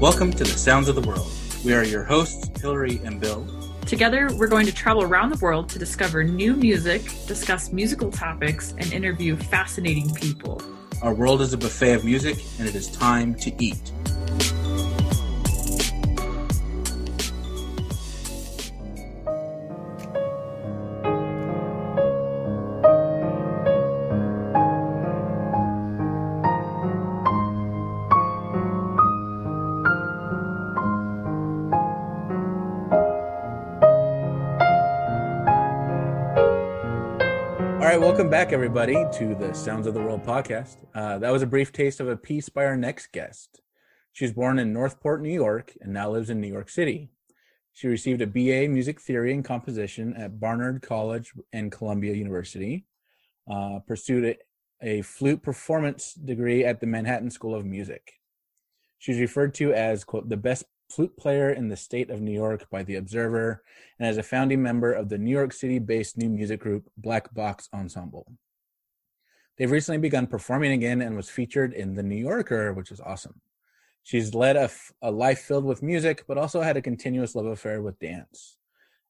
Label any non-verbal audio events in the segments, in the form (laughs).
Welcome to the Sounds of the World. We are your hosts, Hillary and Bill. Together, we're going to travel around the world to discover new music, discuss musical topics, and interview fascinating people. Our world is a buffet of music, and it is time to eat. Welcome back, everybody, to the Sounds of the World podcast. Uh, that was a brief taste of a piece by our next guest. She was born in Northport, New York, and now lives in New York City. She received a BA in Music Theory and Composition at Barnard College and Columbia University. Uh, pursued a, a flute performance degree at the Manhattan School of Music. She's referred to as quote the best flute player in the state of New York by The Observer, and as a founding member of the New York City based new music group Black Box Ensemble. They've recently begun performing again and was featured in The New Yorker, which is awesome. She's led a, a life filled with music, but also had a continuous love affair with dance.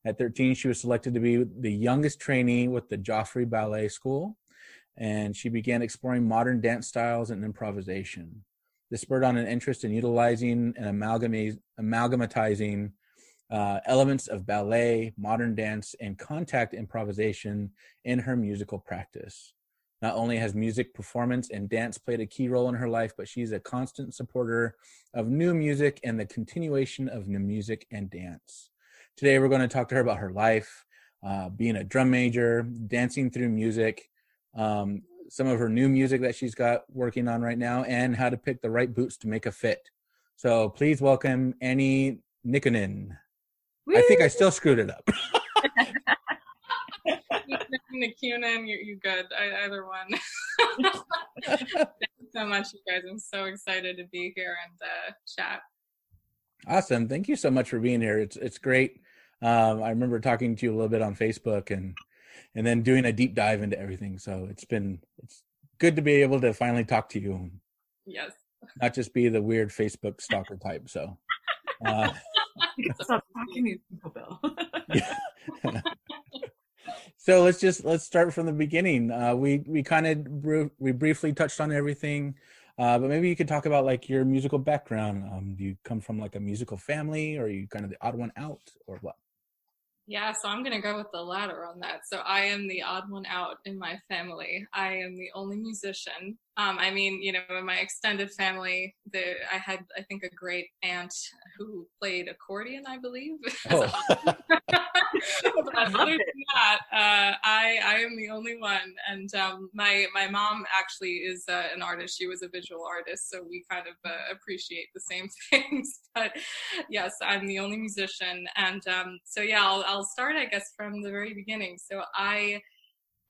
At 13, she was selected to be the youngest trainee with the Joffrey Ballet School, and she began exploring modern dance styles and improvisation. This spurred on an interest in utilizing and amalgamatizing uh, elements of ballet, modern dance, and contact improvisation in her musical practice. Not only has music performance and dance played a key role in her life, but she's a constant supporter of new music and the continuation of new music and dance. Today, we're going to talk to her about her life, uh, being a drum major, dancing through music, um, some of her new music that she's got working on right now and how to pick the right boots to make a fit. So please welcome Annie Nikkonen. I think I still screwed it up. (laughs) Nikkonen, you you good? I, either one. Thanks so much, you guys. I'm so excited to be here and uh, chat. Awesome. Thank you so much for being here. It's it's great. Um, I remember talking to you a little bit on Facebook and and then doing a deep dive into everything. So it's been it's good to be able to finally talk to you. Yes. Not just be the weird Facebook stalker type. So. Uh, (laughs) Stop talking to people, Bill. (laughs) so let's just let's start from the beginning. Uh, we we kind of we briefly touched on everything, uh, but maybe you could talk about like your musical background. Um, do you come from like a musical family, or are you kind of the odd one out, or what? Yeah, so I'm going to go with the latter on that. So I am the odd one out in my family. I am the only musician. Um, I mean, you know, in my extended family, the, I had, I think, a great aunt who played accordion, I believe. (laughs) Oh. (laughs) other than that, uh, I I am the only one, and um, my my mom actually is uh, an artist. She was a visual artist, so we kind of uh, appreciate the same (laughs) things. but yes, I'm the only musician, and um, so yeah, I'll I'll start, I guess, from the very beginning. So I.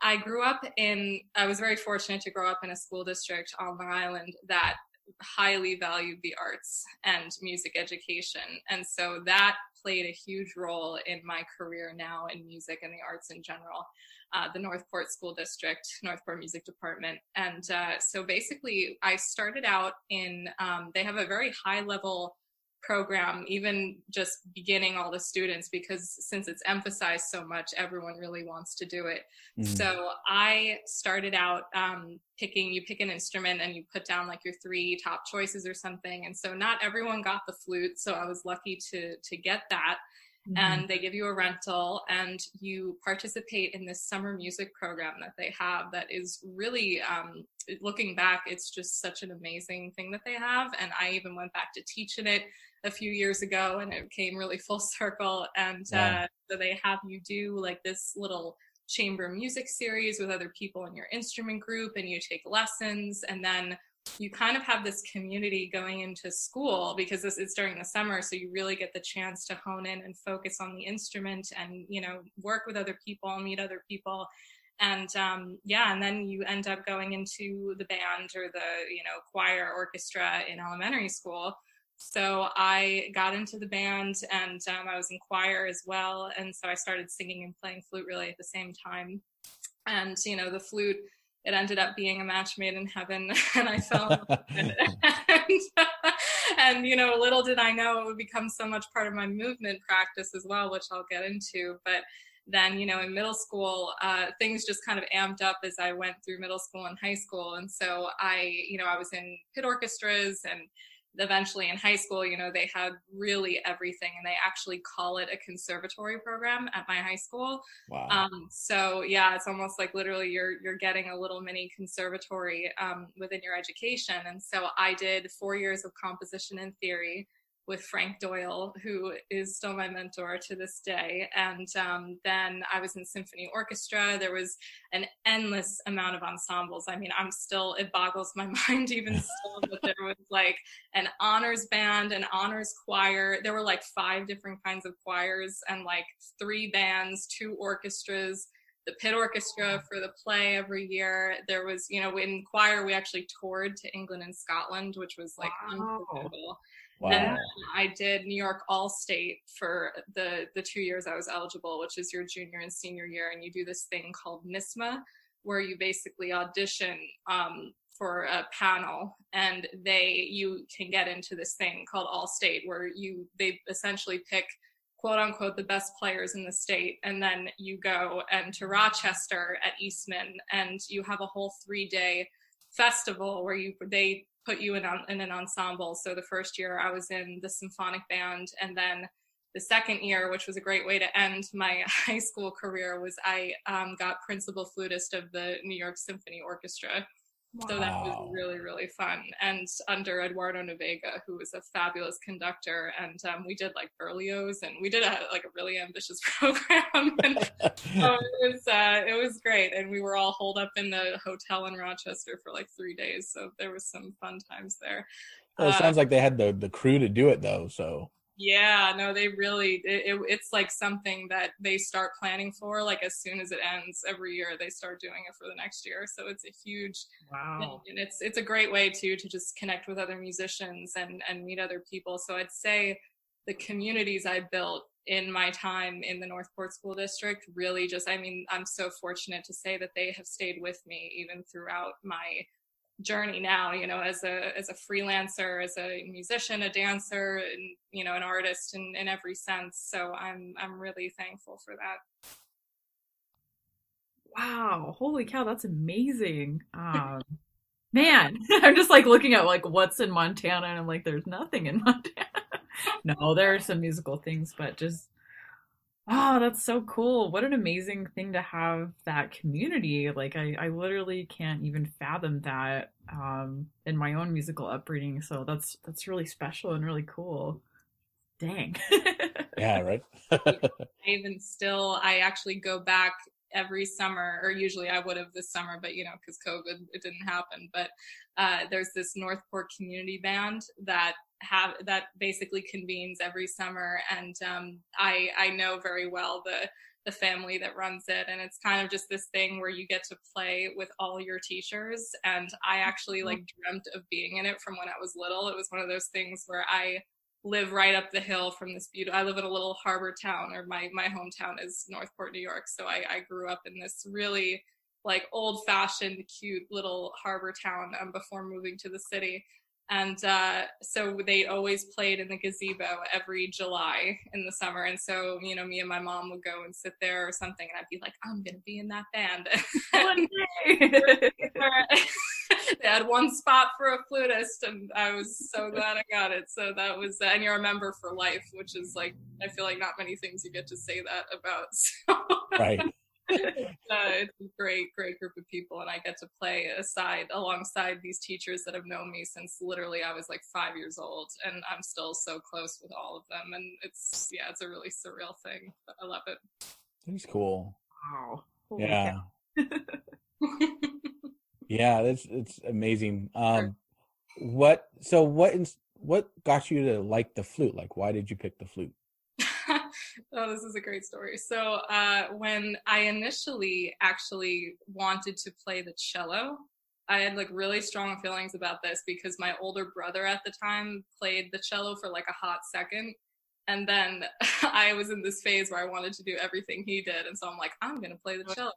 I grew up in, I was very fortunate to grow up in a school district on Long Island that highly valued the arts and music education. And so that played a huge role in my career now in music and the arts in general. Uh, the Northport School District, Northport Music Department. And uh, so basically, I started out in, um, they have a very high level program, even just beginning all the students, because since it's emphasized so much, everyone really wants to do it. Mm-hmm. So I started out um, picking, you pick an instrument and you put down like your three top choices or something. And so not everyone got the flute. So I was lucky to, to get that. Mm-hmm. and they give you a rental and you participate in this summer music program that they have that is really um, looking back it's just such an amazing thing that they have and i even went back to teach in it a few years ago and it came really full (laughs) circle. And uh, so they have you do like this little chamber music series with other people in your instrument group and you take lessons and then you kind of have this community going into school because this is during the summer so you really get the chance to hone in and focus on the instrument and you know work with other people meet other people and um, yeah and then you end up going into the band or the you know choir orchestra in elementary school so I got into the band and um, I was in choir as well. And so I started singing and playing flute really at the same time. And, you know, the flute, it ended up being a match made in heaven. (laughs) And I fell (laughs) and, (laughs) and you know, little did I know it would become so much part of my movement practice as well, which I'll get into. But then, you know, in middle school, uh, things just kind of amped up as I went through middle school and high school. And so I, you know, I was in pit orchestras and eventually in high school, you know, they had really everything and they actually call it a conservatory program at my high school. Wow. Um, so yeah, it's almost like literally you're, you're getting a little mini conservatory, um, within your education. And so I did four years of composition and theory with Frank Doyle, who is still my mentor to this day. And um, then I was in symphony orchestra. There was an endless amount of ensembles. I mean, I'm still, it boggles my (laughs) mind even (laughs) still, but there was like an honors band, an honors choir. There were like five different kinds of choirs and like three bands, two orchestras the pit orchestra for the play every year. There was, you know, in choir, we actually toured to England and Scotland, which was like wow. unbelievable. Wow. And I did New York All State for the the two years I was eligible, which is your junior and senior year, and you do this thing called NYSSMA, where you basically audition um, for a panel, and they you can get into this thing called All State, where you they essentially pick quote unquote the best players in the state and then you go and to rochester at eastman and you have a whole three day festival where you they put you in, in an ensemble. So the first year I was in the symphonic band, and then the second year, which was a great way to end my (laughs) high school career, was I um, got principal flutist of the New York Symphony Orchestra. Wow. So that was really, really fun. And under Eduardo Navega, who was a fabulous conductor, and um, we did like Berlioz, and we did a like a really ambitious (laughs) program. and so (laughs) it was uh, it was great, and we were all holed up in the hotel in Rochester for like three days. So there was some fun times there. Well, it uh, sounds like they had the the crew to do it though. So yeah, no, they really, it, it, it's like something that they start planning for, like as soon as it ends every year, they start doing it for the next year. So it's a huge, wow. And it's, it's a great way too, to just connect with other musicians and, and meet other people. So I'd say the communities I built in my time in the Northport School District really just, I mean, I'm so fortunate to say that they have stayed with me even throughout my journey now you know as a as a freelancer as a musician a dancer and you know an artist in, in every sense. So i'm i'm really thankful for that. Wow. Holy cow that's amazing. (laughs) Um man (laughs) i'm just like looking at like what's in montana and i'm like there's nothing in (laughs) montana. No there are some musical things but just Oh, that's so cool. What an amazing thing to have that community. Like I, I literally can't even fathom that um in my own musical upbringing. So that's that's really special and really cool. Dang. (laughs) yeah, right. (laughs) I even still I actually go back every summer or usually I would have this summer, but you know, because COVID it didn't happen. But uh there's this Northport community band that have that basically convenes every summer. And um, I I know very well the the family that runs it. And it's kind of just this thing where you get to play with all your teachers. And I actually like dreamt of being in it from when I was little. It was one of those things where I live right up the hill from this beautiful I live in a little harbor town or my my hometown is Northport New York so I, I grew up in this really like old fashioned cute little harbor town um, before moving to the city and uh, so they always played in the gazebo every July in the summer. And so, you know, me and my mom would go and sit there or something, and I'd be like, I'm going to be in that band. (laughs) (laughs) One day. they had one spot for a flutist, and I was so glad I got it. So that was, and you're a member for life, which is like, I feel like not many things you get to say that about. (laughs) So. Right uh, it's a great, great group of people, and I get to play aside alongside these teachers that have known me since literally I was like five years old, and I'm still so close with all of them. And it's yeah, it's a really surreal thing, but I love it. That's cool. Wow. Holy yeah. (laughs) yeah, that's it's amazing. Um, what so what what got you to like the flute? Like, why did you pick the flute? (laughs) oh, this is a great story. So, uh, when I initially actually wanted to play the cello, I had like really strong feelings about this because my older brother at the time played the cello for like a hot second. And then (laughs) I was in this phase where I wanted to do everything he did. And so I'm like, I'm going to play the cello.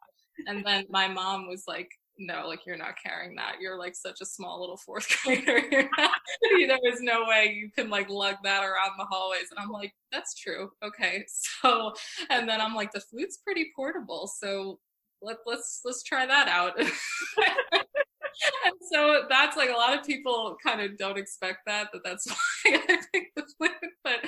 And (laughs) then my mom was like, no, like you're not carrying that. You're like such a small little fourth (laughs) grader. there is no way you can like lug that around the hallways. And I'm like, that's true. Okay. (laughs) So, and then I'm like, the flute's pretty portable. So let, let's, let's try that out. (laughs) and so that's like a lot of people kind of don't expect that but that's why I picked the flute, (laughs) but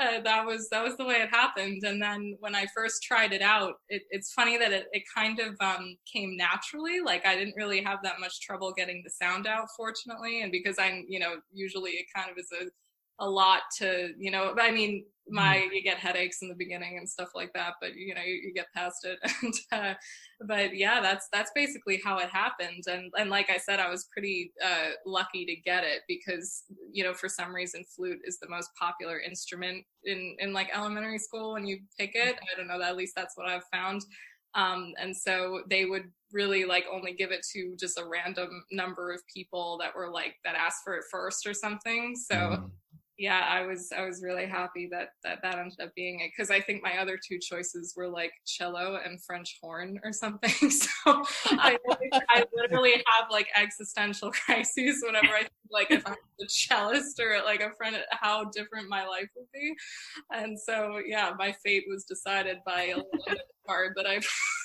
uh, that was that was the way it happened. And then when I first tried it out, it, it's funny that it, it kind of um, came naturally. Like I didn't really have that much trouble getting the sound out, fortunately, and because I'm you know usually it kind of is a a lot to you know but i mean my mm-hmm. you get headaches in the beginning and stuff like that but you know you, you get past it. (laughs) And uh, but yeah that's that's basically how it happened. And and like i said i was pretty uh, lucky to get it because you know for some reason flute is the most popular instrument in in like elementary school when you pick it. I don't know that at least that's what i've found. Um, and so they would really like only give it to just a random number of people that were like that asked for it first or something. So mm yeah, I was I was really happy that that that ended up being it because I think my other two choices were like cello and French horn or something. (laughs) So I, I literally have like existential (laughs) crises whenever I think like if I'm a cellist or like a friend, how different my life would be. And so yeah, my fate was decided by a little card that I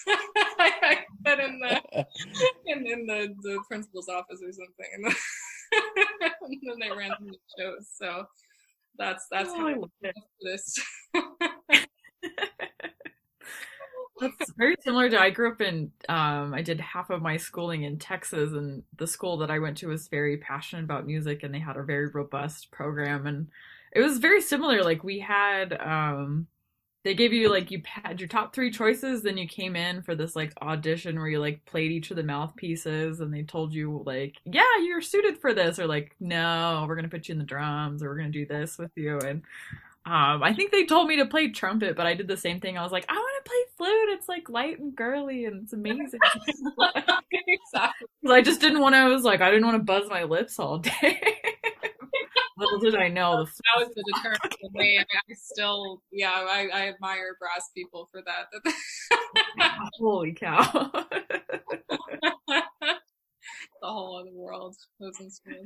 (laughs) I put in the in, in the the principal's office or something. And then, and then the chose. So that's that's oh, how this. (laughs) That's very similar to I grew up in um I did half of my schooling in Texas and the school that I went to was very passionate about music and they had a very robust program and it was very similar like we had um they gave you like you had your top three choices then you came in for this like audition where you like played each of the mouthpieces and they told you like yeah you're suited for this or like no we're gonna put you in the drums or we're gonna do this with you and um, I think they told me to play trumpet, but I did the same thing. I was like, I want to play flute. It's like light and girly, and it's amazing. (laughs) (laughs) exactly. I just didn't want to. I was like, I didn't want to buzz my lips all day. (laughs) Little did I know. The that was the deterrent for me. (laughs) I, I still, yeah, I, I, admire brass people for that. (laughs) Holy cow! the whole other world was in school.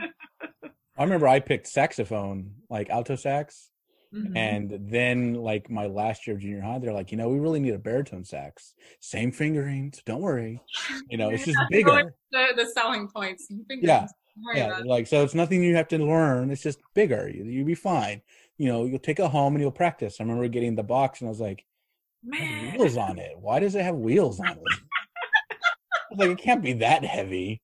I remember I picked saxophone, like alto sax. Mm-hmm. And then, like my last year of junior high, they're like, you know, we really need a baritone sax. Same fingerings, don't worry. You know, it's just (laughs) bigger. The, the selling points. Yeah, yeah, like so it's nothing you have to learn. It's just bigger. You, you'll be fine. You know, you'll take it home and you'll practice. I remember getting the box and I was like, Man. wheels on it. Why does it have wheels on it? like, it can't be that heavy.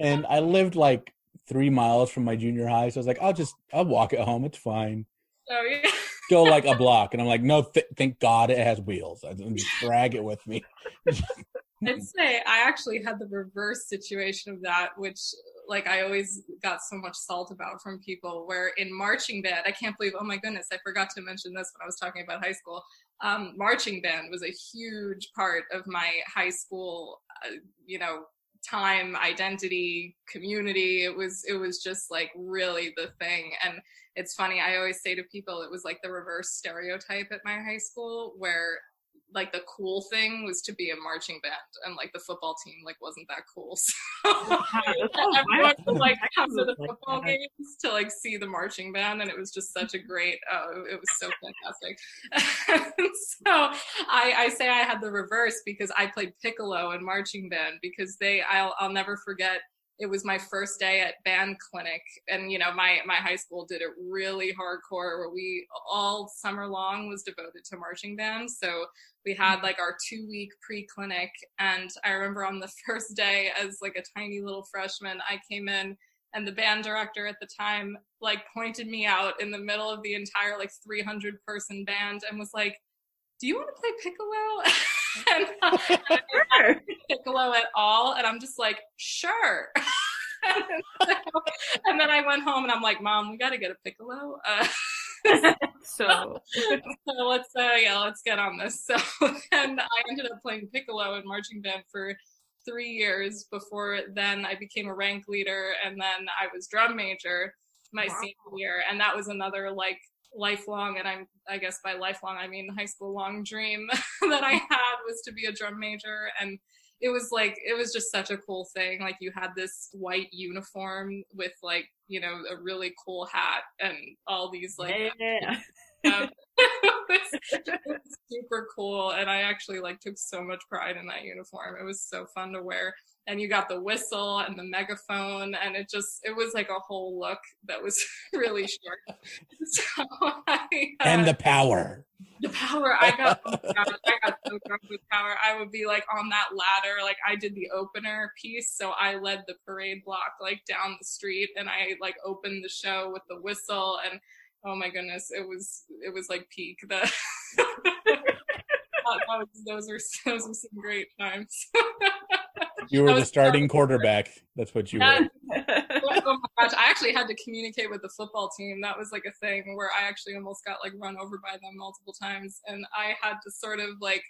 And I lived like three miles from my junior high, so I was like, I'll just I'll walk it home. It's fine. Oh yeah. Go like a block, and I'm like, no, th- thank God it has wheels. I just drag it with me. (laughs) I'd say I actually had the reverse situation of that, which like I always got so much salt about from people. Where in marching band, I can't believe. Oh my goodness, I forgot to mention this when I was talking about high school. Um, marching band was a huge part of my high school, uh, you know, time, identity, community. It was it was just like really the thing. And it's funny. I always say to people, it was like the reverse stereotype at my high school, where like the cool thing was to be a marching band and like the football team like wasn't that cool (laughs) so (laughs) everyone would like come to the football games to like see the marching band and it was just such a great uh, it was so fantastic. (laughs) So I, I say i had the reverse because i played piccolo in marching band because they i'll, I'll never forget it was my first day at band clinic and you know my my high school did it really hardcore where we all summer long was devoted to marching band. So we hmm. had like our two week pre-clinic and i remember on the (laughs) first day as like a tiny little freshman i came in and the band director at the time like pointed me out in the middle of the entire like 300 person band and was like do you want to play piccolo (laughs) (laughs) and, uh, sure. piccolo at all and i'm just like sure and, (laughs) so, and, then i went home and i'm like mom we got to get a piccolo uh, (laughs) so, so let's uh yeah let's get on this so then i ended up playing piccolo in marching band for three years before then i became a rank leader and then i was drum major my wow. senior year and that was another like lifelong and i'm i guess by lifelong i mean high school long dream (laughs) that i had was to be a drum major and it was like it was just such a cool thing. Like you had this white uniform with like you know a really cool hat and all these like Yeah. (laughs) um, it was (laughs) super cool and i actually like took so much pride in that uniform it was so fun to wear and you got the whistle and the megaphone and it just it was like a whole look that was (laughs) really short. (laughs) So I, uh, and the power. the power i got oh i got so drunk with power. I would be like on that ladder like i did the opener piece so i led the parade block like down the street and i like opened the show with the whistle and oh my goodness it was it was like peak. The (laughs) that was, those were those were some great times You were the starting quarterback. That's what you were. (laughs) Oh my gosh, I actually had to communicate with the football team. That was like a thing where I actually almost got like run over by them multiple times. And I had to sort of like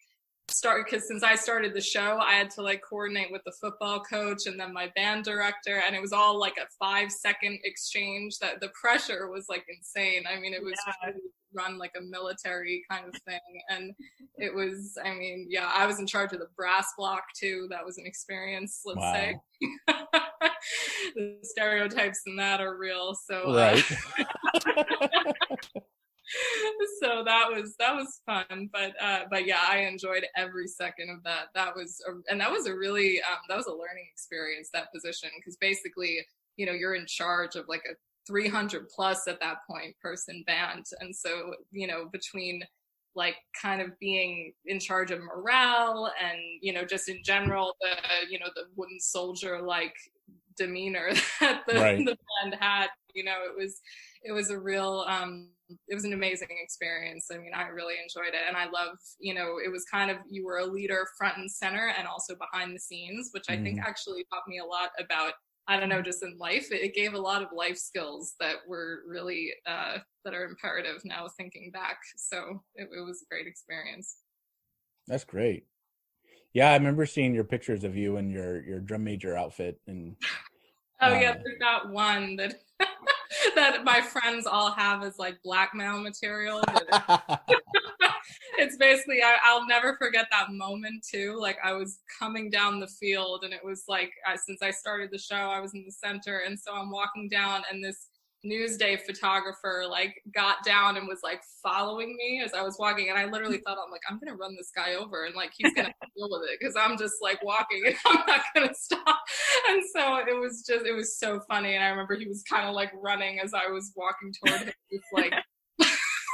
start because since I started the show, I had to like coordinate with the football coach and then my band director. And it was all like a five second exchange that the pressure was like insane. I mean, it was Yeah. really run like a military kind of thing. And it was, I mean, yeah, I was in charge of the brass block too. That was an experience, let's Wow. say. (laughs) the stereotypes in that are real. So, uh, Right. (laughs) so that was that was fun. But uh, but yeah, I enjoyed every second of that. That was a, and that was a really um, that was a learning experience. That position because basically, you know, you're in charge of like a 300 plus at that point person band, and so you know between like kind of being in charge of morale and you know just in general the you know the wooden soldier like demeanor (laughs) that the, Right. the band had you know it was it was a real um it was an amazing experience. I mean i really enjoyed it. And i love you know it was kind of you were a leader front and center and also behind the scenes which i think actually taught me a lot about i don't know just in life it, gave a lot of life skills that were really uh that are imperative now thinking back so it, it was a great experience That's great. Yeah, I remember seeing your pictures of you in your your drum major outfit and oh yeah Uh, there's that one that (laughs) that my friends all have as like blackmail material (laughs) (laughs) it's basically I, i'll never forget that moment too like i was coming down the field and it was like I, since i started the show i was in the center and so i'm walking down and this newsday photographer like got down and was like following me as i was walking and i literally thought i'm like i'm gonna run this guy over and like he's gonna (laughs) deal with it because i'm just like walking and (laughs) i'm not gonna stop. And so it was just it was so funny and i remember he was kind of like running as i was walking toward him just like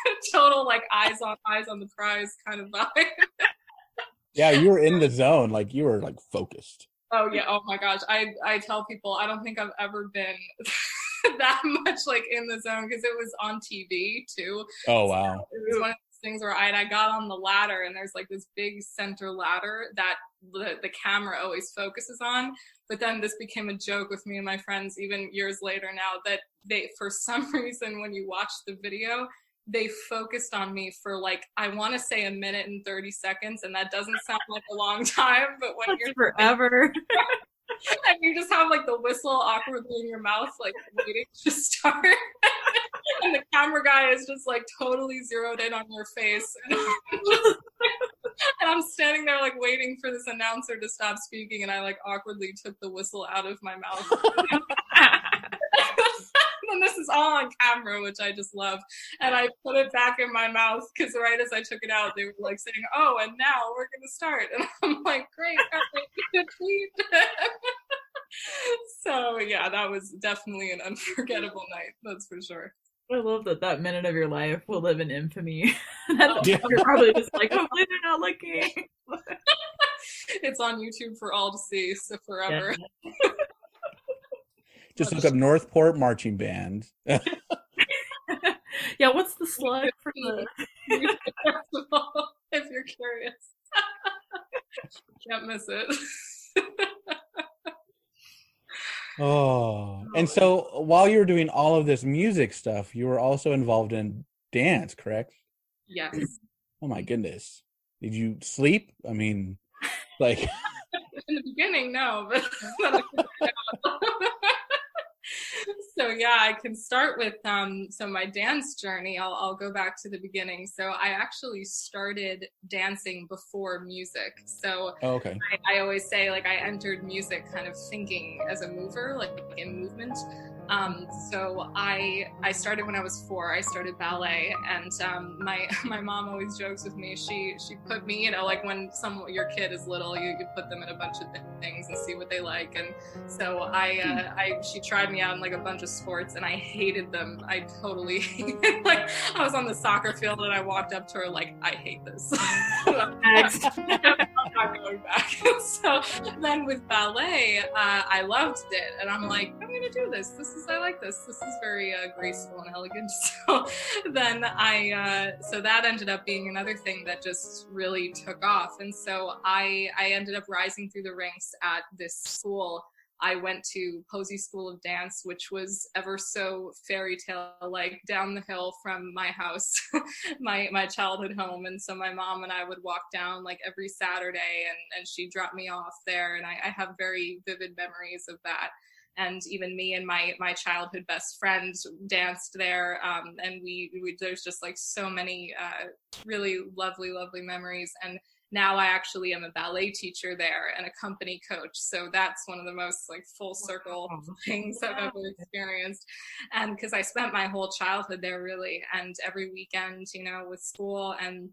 (laughs) total like eyes on eyes on the prize kind of vibe. (laughs) yeah, you were in the zone, like you were like focused. oh yeah, oh my gosh. I I tell people I don't think I've ever been (laughs) that much like in the zone because it was on TV too. Oh wow. It was one of those things where I I got on the ladder and there's like this big center ladder that the, the camera always focuses on. But then this became a joke with me and my friends even years later now that they for some reason when you watch the video they focused on me for like I want to say a minute and 30 seconds and that doesn't sound like a long (laughs) time but when That's you're forever. (laughs) and you just have like the whistle awkwardly in your mouth like waiting (laughs) to start and the camera guy is just like totally zeroed in on your face and I'm standing there like waiting for this announcer to stop speaking and I like awkwardly took the whistle out of my mouth and all on camera, which I just love. And I put it back in my mouth because right as I took it out, they were like saying, "Oh, and now we're gonna start." And (laughs) I'm like, "Great, good tweet." (laughs) so yeah, that was definitely an unforgettable night. That's for sure. I love that that minute of your life will live in infamy. (laughs) Yeah. Oh. You're probably just like, oh, hopefully they're not looking. It's on YouTube for all to see, so forever. Just look up Northport Marching Band. (laughs) Yeah, what's the slug for the? (laughs) (laughs) if you're curious, can't miss it. Oh, and oh. so uh, while you were doing all of this music stuff, you were also involved in dance, correct? yes. Oh my goodness. Did you sleep? I mean, like, in the beginning, no, but (laughs) so yeah, I can start with um, so my dance journey. I'll, I'll go back to the beginning. So I actually started dancing before music. So Oh, okay. I, I always say like I entered music kind of thinking as a mover, like in movement. Um, so I I started when I was four. I started ballet, and um, my (laughs) my mom always jokes with me. She she put me, you know, like when some your kid is little, you, you put them in a bunch of things and see what they like. And so I uh, I she tried me out in like a bunch of sports, and I hated them. I totally (laughs) like I was on the soccer field, and I walked up to her like I hate this. (laughs) I'm not going back. so then with ballet, uh, I loved it, and I'm like, I'm gonna do this. This is I like this. This is very uh, graceful and elegant. (laughs) So then I, uh, so that ended up being another thing that just really took off, and so I I ended up rising through the ranks at this school. I went to Posey School of Dance, which was ever so fairy tale like down the hill from my house, (laughs) my my childhood home. And so my mom and I would walk down like every Saturday and, and she'd drop me off there. And I, I have very vivid memories of that. And even me and my my childhood best friend danced there. Um, and we, we there's just like so many uh, really lovely, lovely memories. And now I actually am a ballet teacher there and a company coach. So that's one of the most like full circle Wow. (laughs) (laughs) things I've ever experienced. And because I spent my whole childhood there really, and every weekend, you know, with school. And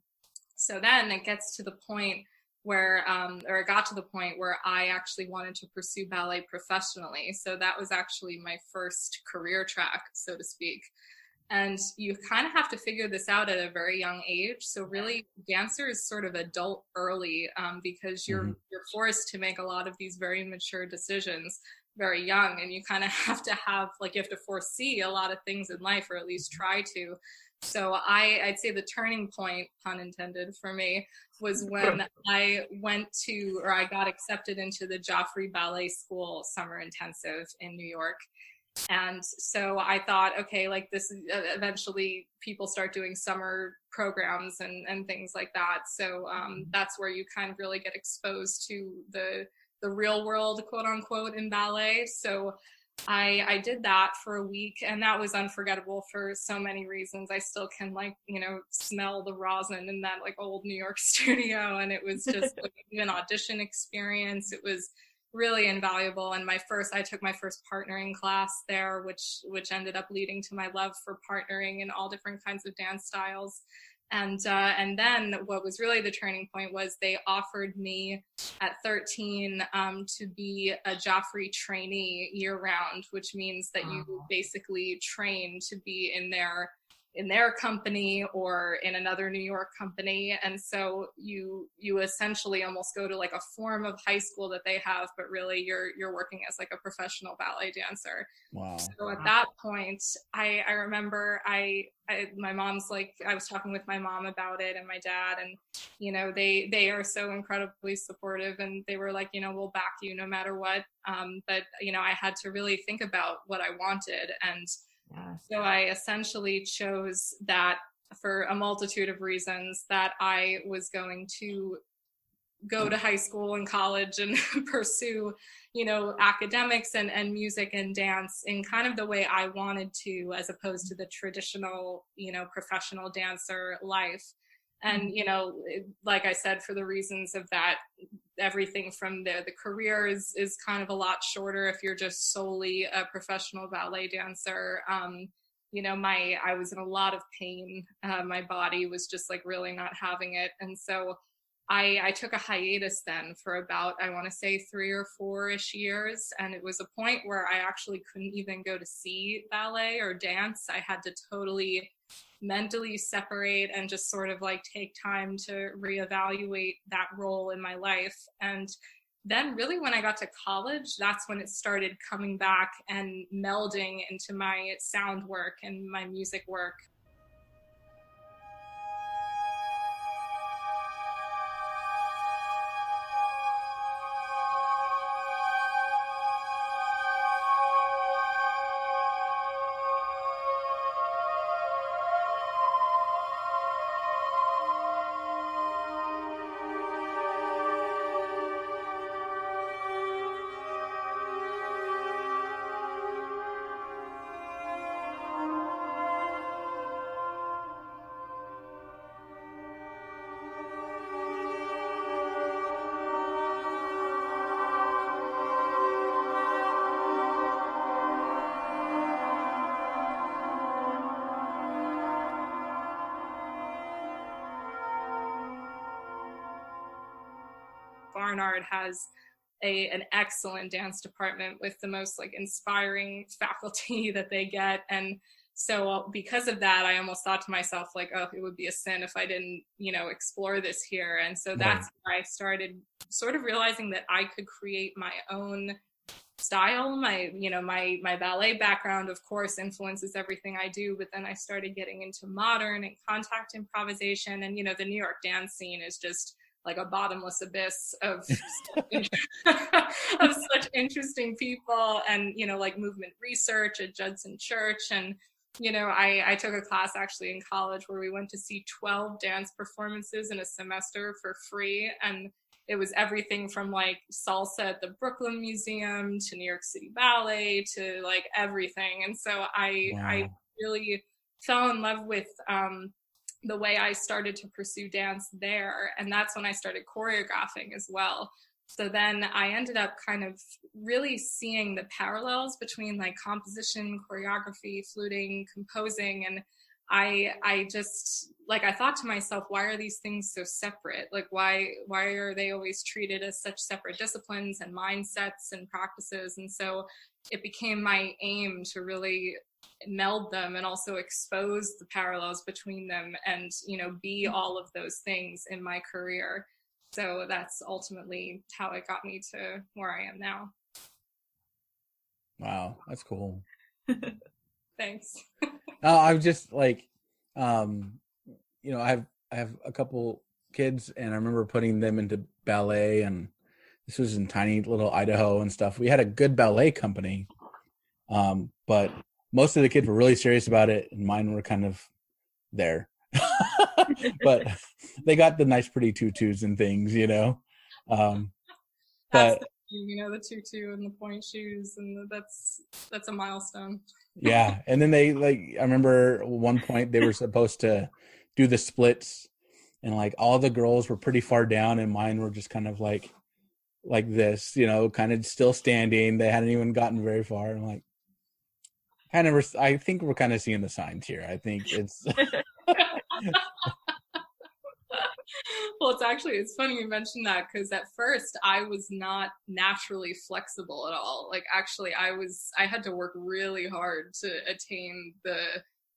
so then it gets to the point where, um, or it got to the point where I actually wanted to pursue ballet professionally. So that was actually my first career track, so to speak. And you kind of have to figure this out at a very young age. So really dancer is sort of adult early um, because you're Mhm. you're forced to make a lot of these very mature decisions very young. And you kind of (laughs) have to have like you have to foresee a lot of things in life or at least try to so i i'd say the turning point pun intended for me was (laughs) when i went to or i got accepted into the joffrey ballet school summer intensive in new york and so I thought, okay, like this uh, eventually people start doing summer programs and, and things like that. So um, that's where you kind of really get exposed to the the real world, quote unquote, in ballet. So I I did that for a week, and that was unforgettable for so many reasons. I still can like you know smell the rosin in that like old New York (laughs) studio, and it was just (laughs) an audition experience. It was really invaluable and my first i took my first partnering class there which which ended up leading to my love for partnering in all different kinds of dance styles and uh, and then what was really the turning point was they offered me at 13 um, to be a Joffrey trainee year round, which means that you basically train to be in their in their company or in another New York company. And so you you essentially almost go to like a form of high school that they have, but really you're you're working as like a professional ballet dancer. Wow. So at that point, I I remember I, I my mom's like I was talking with my mom about it and my dad and you know they they are so incredibly supportive and they were like you know we'll back you no matter what. Um, but you know I had to really think about what I wanted and So I essentially chose that for a multitude of reasons that I was going to go to high school and college and (laughs) pursue, you know, academics and, and music and dance in kind of the way I wanted to, as opposed to the traditional, you know, professional dancer life. And, you know, like I said, for the reasons of that, everything from the the career is is kind of a lot shorter if you're just solely a professional ballet dancer. Um, you know, my I was in a lot of pain. Uh, my body was just like really not having it, and so I I took a hiatus then for about I want to say three or four ish years, and it was a point where I actually couldn't even go to see ballet or dance. I had to totally mentally separate and just sort of like take time to reevaluate that role in my life. And then really when i got to college that's when it started coming back and melding into my sound work and my music work Barnard has a an excellent dance department with the most like inspiring faculty (laughs) that they get. And so uh, because of that i almost thought to myself like oh it would be a sin if i didn't you know explore this here. And so that's where i started sort of realizing that i could create my own style my you know my my ballet background of course influences everything i do. But then i started getting into modern and contact improvisation. And you know the new york dance scene is just like a bottomless abyss of (laughs) (laughs) of such interesting people and you know like movement research at Judson Church. And you know I, I took a class actually in college where we went to see 12 dance performances in a semester for free. And it was everything from like salsa at the Brooklyn Museum to New York City Ballet to like everything. And so I wow. I really fell in love with um, the way I started to pursue dance there. And that's when I started choreographing as well. So then I ended up kind of really seeing the parallels between like composition, choreography, fluting, composing, and I I just like I thought to myself, why are these things so separate? Like why why are they always treated as such separate disciplines and mindsets and practices? And so it became my aim to really meld them and also expose the parallels between them and you know be mm-hmm. all of those things in my career. So that's ultimately how it got me to where i am now. Wow that's cool. (laughs) Thanks. (laughs) Uh, i'm just like um you know i have i have a couple kids and i remember putting them into ballet and this was in tiny little idaho and stuff. We had a good ballet company um but most of the kids were really serious about it, and mine were kind of there. (laughs) but (laughs) they got the nice, pretty tutus and things, you know. Um, (laughs) but you know the tutu and the pointe shoes, and the, that's that's a milestone. yeah, and then they like I remember one point they were supposed to do the splits, and like all the girls were pretty far down, and mine were just kind of like like this, you know, kind of still standing. They hadn't even gotten very far. I'm like, kind of i think we're kind of seeing the signs here. I think it's (laughs) well it's actually it's funny you mentioned that because at first i was not naturally flexible at all. Like actually i was i had to work really hard to attain the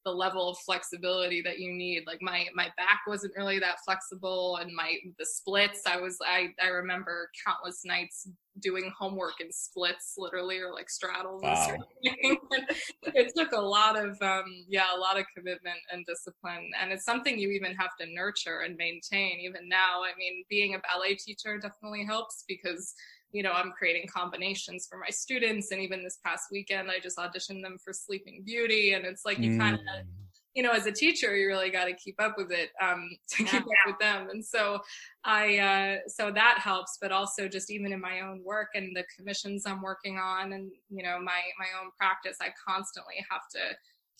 the level of flexibility that you need. Like my my back wasn't really that flexible and my the splits i was i i remember countless nights doing homework in splits literally or like straddles wow. (laughs) it took a lot of um yeah a lot of commitment and discipline. And it's something you even have to nurture and maintain even now. I mean being a ballet teacher definitely helps because you know, I'm creating combinations for my students. And even this past weekend, I just auditioned them for Sleeping Beauty. And it's like you mm. kind of, you know, as a teacher, you really got to keep up with it um, (laughs) to yeah. keep up with them. And so I, uh, so that helps, but also just even in my own work and the commissions I'm working on and, you know, my, my own practice, I constantly have to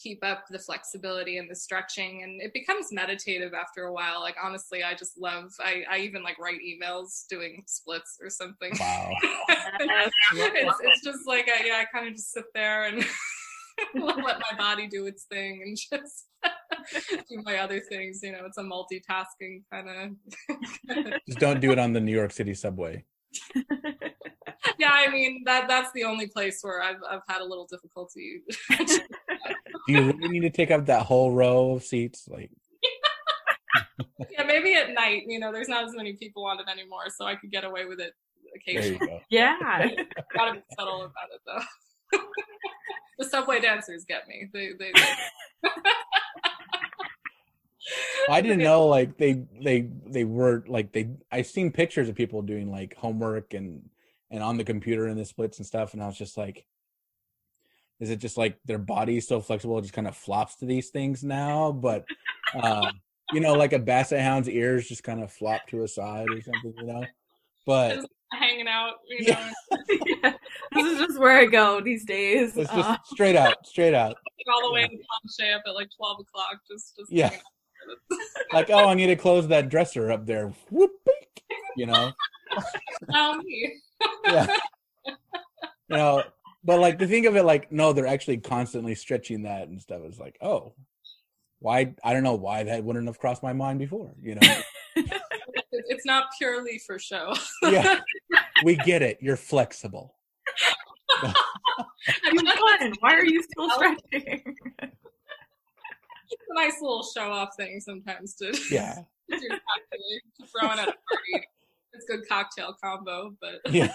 keep up the flexibility and the stretching and it becomes meditative after a while. Like honestly i just love i, I even like write emails doing splits or something. Wow. (laughs) It's, it's, just like I, yeah i kind of just sit there and (laughs) let my body do its thing and just (laughs) do my other things you know it's a multitasking kind of just don't do it on the new york city subway. Yeah, I mean that that's the only place where I've I've had a little difficulty. Do you really need to take up that whole row of seats? Like (laughs) Yeah, maybe at night, you know, there's not as many people on it anymore, so I could get away with it occasionally. Go. Yeah. (laughs) Gotta be subtle about it though. (laughs) the subway dancers get me. They they, they... I didn't know like they they they were like they I've seen pictures of people doing like homework and and on the computer in the splits and stuff and I was just like is it just like their body's so flexible it just kind of flops to these things now but um you know like a basset hound's ears just kind of flop to a side or something you know but just hanging out you know (laughs) yeah. this is just where I go these days it's just uh, straight out straight out all the way in penché up at like 12 o'clock just just yeah (laughs) like, oh, I need to close that dresser up there. Whoop, you know. (laughs) Um, yeah. You know, but like to think of it like, no, they're actually constantly stretching that and stuff. It's like, oh, why? I don't know why that wouldn't have crossed my mind before. You know. it's (laughs) it's not purely for show. yeah, (laughs) we get it. You're flexible. (laughs) You fun. Why are you still stretching? It's a nice little show off thing sometimes to, Yeah, to, do cocktail- to throw in at a party. It's good cocktail combo, but yeah.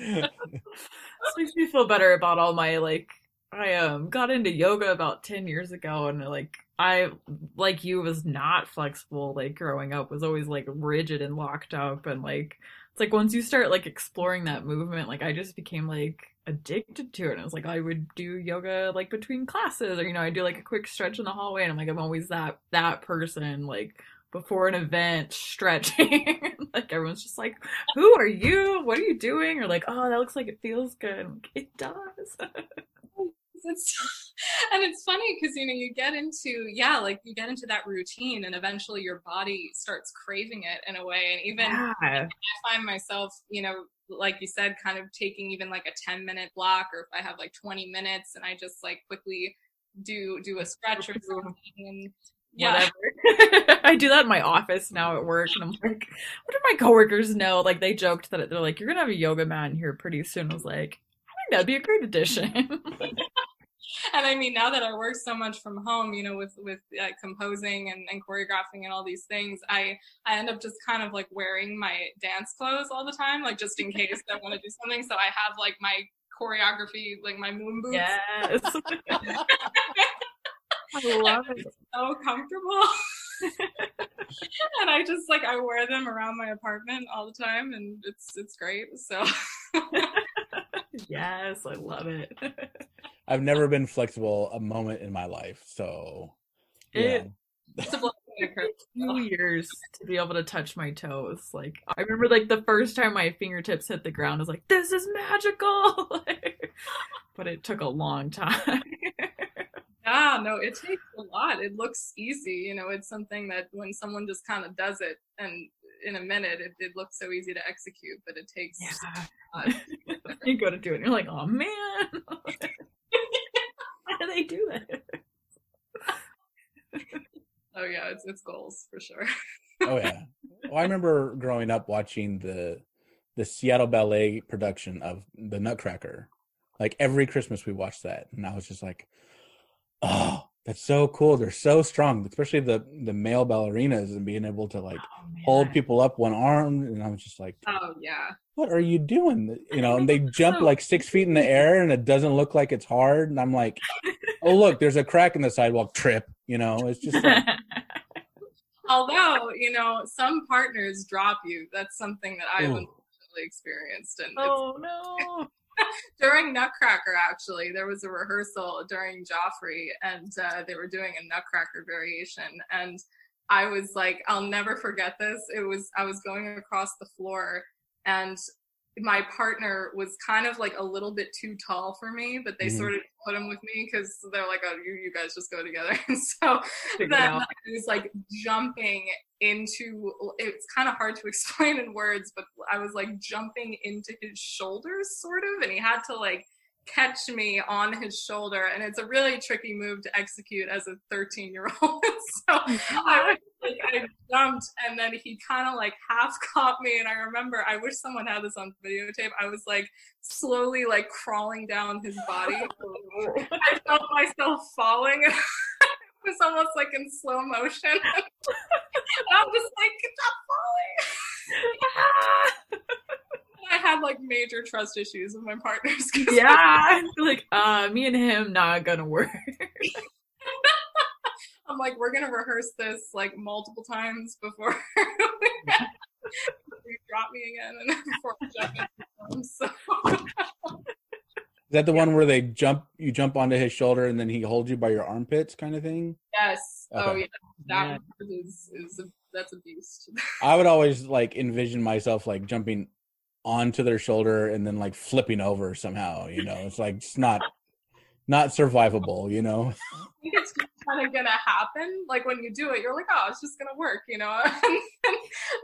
This makes me feel better about all my like I um got into yoga about 10 years ago and like I like you was not flexible like growing up was always like rigid and locked up and like it's like once you start like exploring that movement like I just became like addicted to it. And it was like I would do yoga like between classes or you know I do like a quick stretch in the hallway and I'm like I'm always that that person like before an event stretching. (laughs) Like everyone's just like who are you? What are you doing? Or like oh that looks like it feels good. Like, it does. (laughs) It's and it's funny because you know you get into yeah like you get into that routine and eventually your body starts craving it in a way. And even yeah. I find myself, you know, like you said, kind of taking even like a 10 minute block or if I have like 20 minutes and I just like quickly do do a stretch or something. and yeah. whatever. (laughs) I do that in my office now at work, and I'm like, what do my coworkers know? Like, they joked that they're like, you're gonna have a yoga mat in here pretty soon. I was like, I think that'd be a great addition. (laughs) And I mean, now that I work so much from home, you know, with with uh, composing and, and choreographing and all these things, I I end up just kind of like wearing my dance clothes all the time, like just in (laughs) case I want to do something. So I have like my choreography, like my moon boots. yes, I love it. so comfortable. (laughs) and I just like I wear them around my apartment all the time and it's it's great. So (laughs) Yes, I love it. I've never been flexible a moment in my life, so yeah. It- it's a blessing a curse. Two years to be able to touch my toes. Like I remember, like the first time my fingertips hit the ground, I was like, "This is magical!" (laughs) but it took a long time. Yeah, no, it takes a lot. It looks easy, you know. It's something that when someone just kind of does it and in a minute, it, it looks so easy to execute, but it takes. Yeah. (laughs) you go to do it, and you're like, "Oh man, (laughs) how do they do that?" Oh yeah, it's it's goals for sure. Oh yeah. Well, I remember growing up watching the the Seattle Ballet production of the Nutcracker. Like every Christmas we watched that, and I was just like, "Oh, that's so cool! They're so strong, especially the the male ballerinas and being able to like Oh, hold people up one arm." And I was just like, Oh yeah. "What are you doing?" You know, and they jump like six feet in the air, and it doesn't look like it's hard. And I'm like, (laughs) "Oh look, there's a crack in the sidewalk. Trip." You know, it's just like, (laughs) Although you know, some partners drop you. That's something that I've Ooh. unfortunately experienced, and oh no. (laughs) during Nutcracker, actually, there was a rehearsal during Joffrey, and uh, they were doing a Nutcracker variation, and I was like, I'll never forget this. It was I was going across the floor, and my partner was kind of like a little bit too tall for me, but they Mhm. sort of put him with me because they're like, oh, you, you guys just go together. (laughs) And so Figure then. I was like jumping into it's kind of hard to (laughs) explain in words, but I was like jumping into his shoulders sort of, and he had to like catch me on his shoulder and it's a really tricky move to execute as a 13 year old (laughs) so I, was, like, I jumped and then he kind of like half caught me and i remember i wish someone had this on videotape i was like slowly like crawling down his body. (laughs) I felt myself falling (laughs) it was almost like in slow motion. I'm just like stop falling ah! I had like major trust issues with my partners. yeah. Like, uh, me and him not gonna work. (laughs) I'm like, we're gonna rehearse this like multiple times before (laughs) you drop me again and (laughs) before we jump into the film. So Is that the one where they jump you jump onto his shoulder and then he holds you by your armpits kind of thing? yes, oh yeah, that Yeah. one is is a, that's a beast. I would always like envision myself like jumping onto their shoulder and then like flipping over somehow, you know. It's like it's not (laughs) not survivable, you know. I think it's kind of gonna happen. Like when you do it, you're like, oh, it's just gonna work, you know. (laughs) and then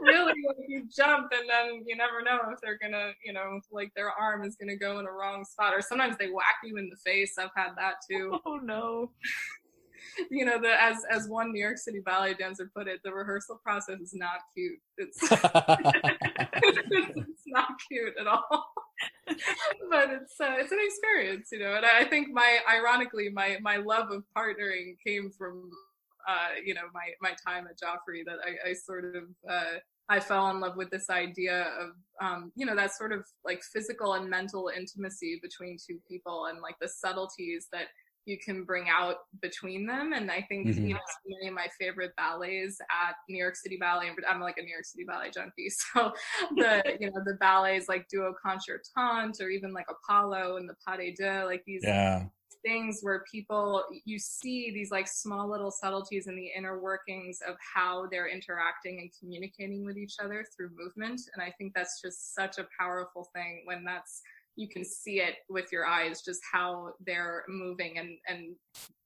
really, like, you jump, and then you never know if they're gonna, you know, like their arm is gonna go in a wrong spot, or sometimes they whack you in the face. I've had that too. Oh no. (laughs) you know, the as as one New York City ballet dancer put it, the rehearsal process is not cute. It's (laughs) it's not cute at all. (laughs) but it's uh, it's an experience, you know. And I think my ironically my my love of partnering came from uh, you know my my time at Joffrey that I, I sort of uh, I fell in love with this idea of um, you know that sort of like physical and mental intimacy between two people and like the subtleties that you can bring out between them. And I think mm-hmm. you know many of my favorite ballets at New York City Ballet. And I'm like a New York City Ballet junkie, (laughs) so (laughs) the you know the ballets like Duo Concertante or even like Apollo and the Pas de Deux, like these yeah things where people you see these like small little subtleties in the inner workings of how they're interacting and communicating with each other through movement and i think that's just such a powerful thing when that's you can see it with your eyes just how they're moving and and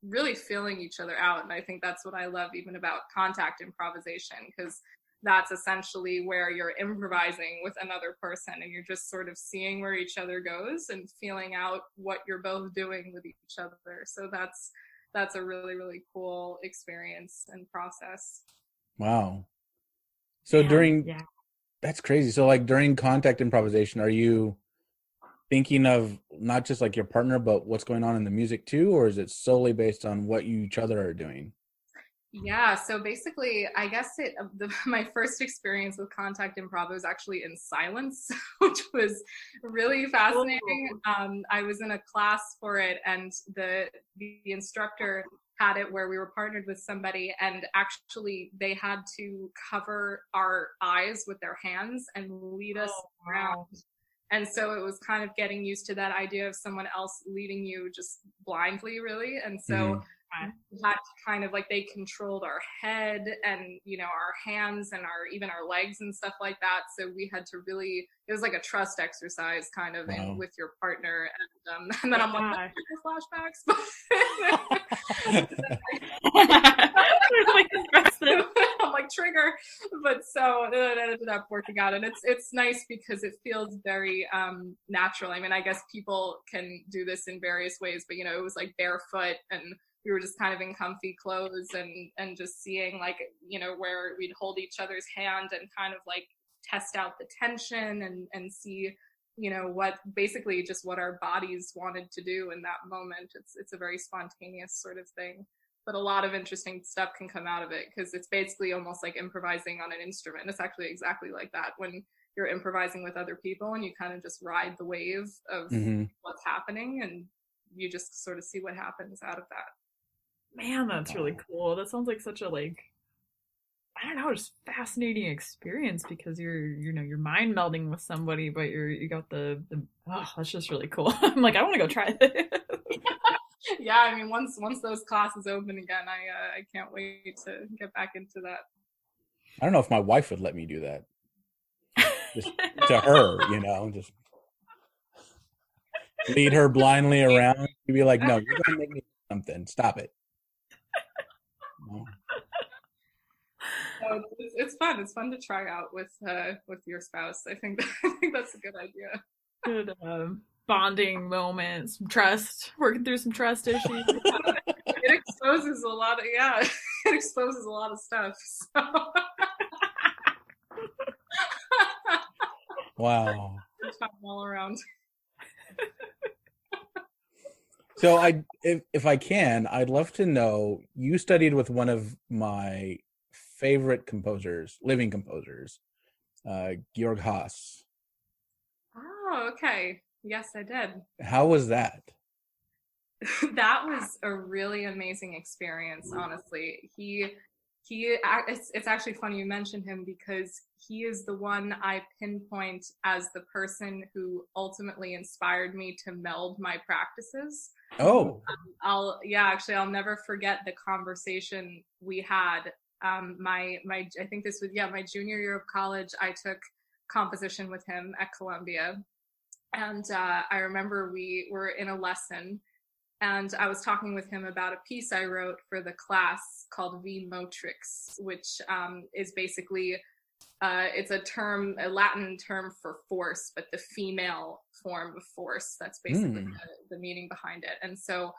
really feeling each other out. And i think that's what i love even about contact improvisation because that's essentially where you're improvising with another person and you're just sort of seeing where each other goes and feeling out what you're both doing with each other. So that's that's a really really cool experience and process. Wow. So yeah, during yeah. that's crazy. So like during contact improvisation are you thinking of not just like your partner but what's going on in the music too or is it solely based on what you each other are doing yeah, so basically, I guess it the, (laughs) my first experience with contact improv was actually in silence, (laughs) which was really fascinating. Um, I was in a class for it, and the the instructor had it where we were partnered with somebody, and actually they had to cover our eyes with their hands and lead us oh, around. Wow. And so it was kind of getting used to that idea of someone else leading you just blindly, really. And so. Mm that kind of like they controlled our head and you know our hands and our even our legs and stuff like that so we had to really it was like a trust exercise kind of wow. in, with your partner and, um, (laughs) and then i'm like flashbacks (laughs) (laughs) (laughs) i'm like trigger. But so it ended up working out. And it's it's nice because it feels very um natural. I mean i guess people can do this in various ways but you know it was like barefoot and we were just kind of in comfy clothes and and just seeing like you know where we'd hold each other's hand and kind of like test out the tension and and see you know what basically just what our bodies wanted to do in that moment. It's it's a very spontaneous sort of thing but a lot of interesting stuff can come out of it because it's basically almost like improvising on an instrument it's actually exactly like that when you're improvising with other people and you kind of just ride the wave of mm-hmm. what's happening and you just sort of see what happens out of that Man, that's really cool. That sounds like such a like I don't know, just fascinating experience because you're you know you're mind melding with somebody, but you're you got the, the oh that's just really cool. (laughs) I'm like I want to go try this. Yeah, I mean once once those classes open again, I uh, I can't wait to get back into that. I don't know if my wife would let me do that. Just (laughs) to her, you know, just lead her blindly around. You'd be like, "No, you're gonna make me something. Stop it." so it's, it's, fun. It's fun to try out with uh, with your spouse. I think that, (laughs) I think that's a good idea. Good um, bonding moments, trust, working through some trust issues. (laughs) it exposes a lot of yeah, (laughs) it exposes a lot of stuff. So. (laughs) wow. all around. So I, if, if I can, I'd love to know. You studied with one of my favorite composers, living composers, uh, Georg Haas. Oh, okay. Yes, I did. How was that? (laughs) that was a really amazing experience. Honestly, he he it's, it's actually funny you mentioned him because he is the one i pinpoint as the person who ultimately inspired me to meld my practices oh um, i'll yeah actually i'll never forget the conversation we had um, my my i think this was yeah my junior year of college i took composition with him at columbia and uh, i remember we were in a lesson and I was talking with him about a piece I wrote for the class called Vis Motrix, which um, is basically uh, it's a term, a Latin term for force, but the female form of force. That's basically mm. the, the, meaning behind it. And so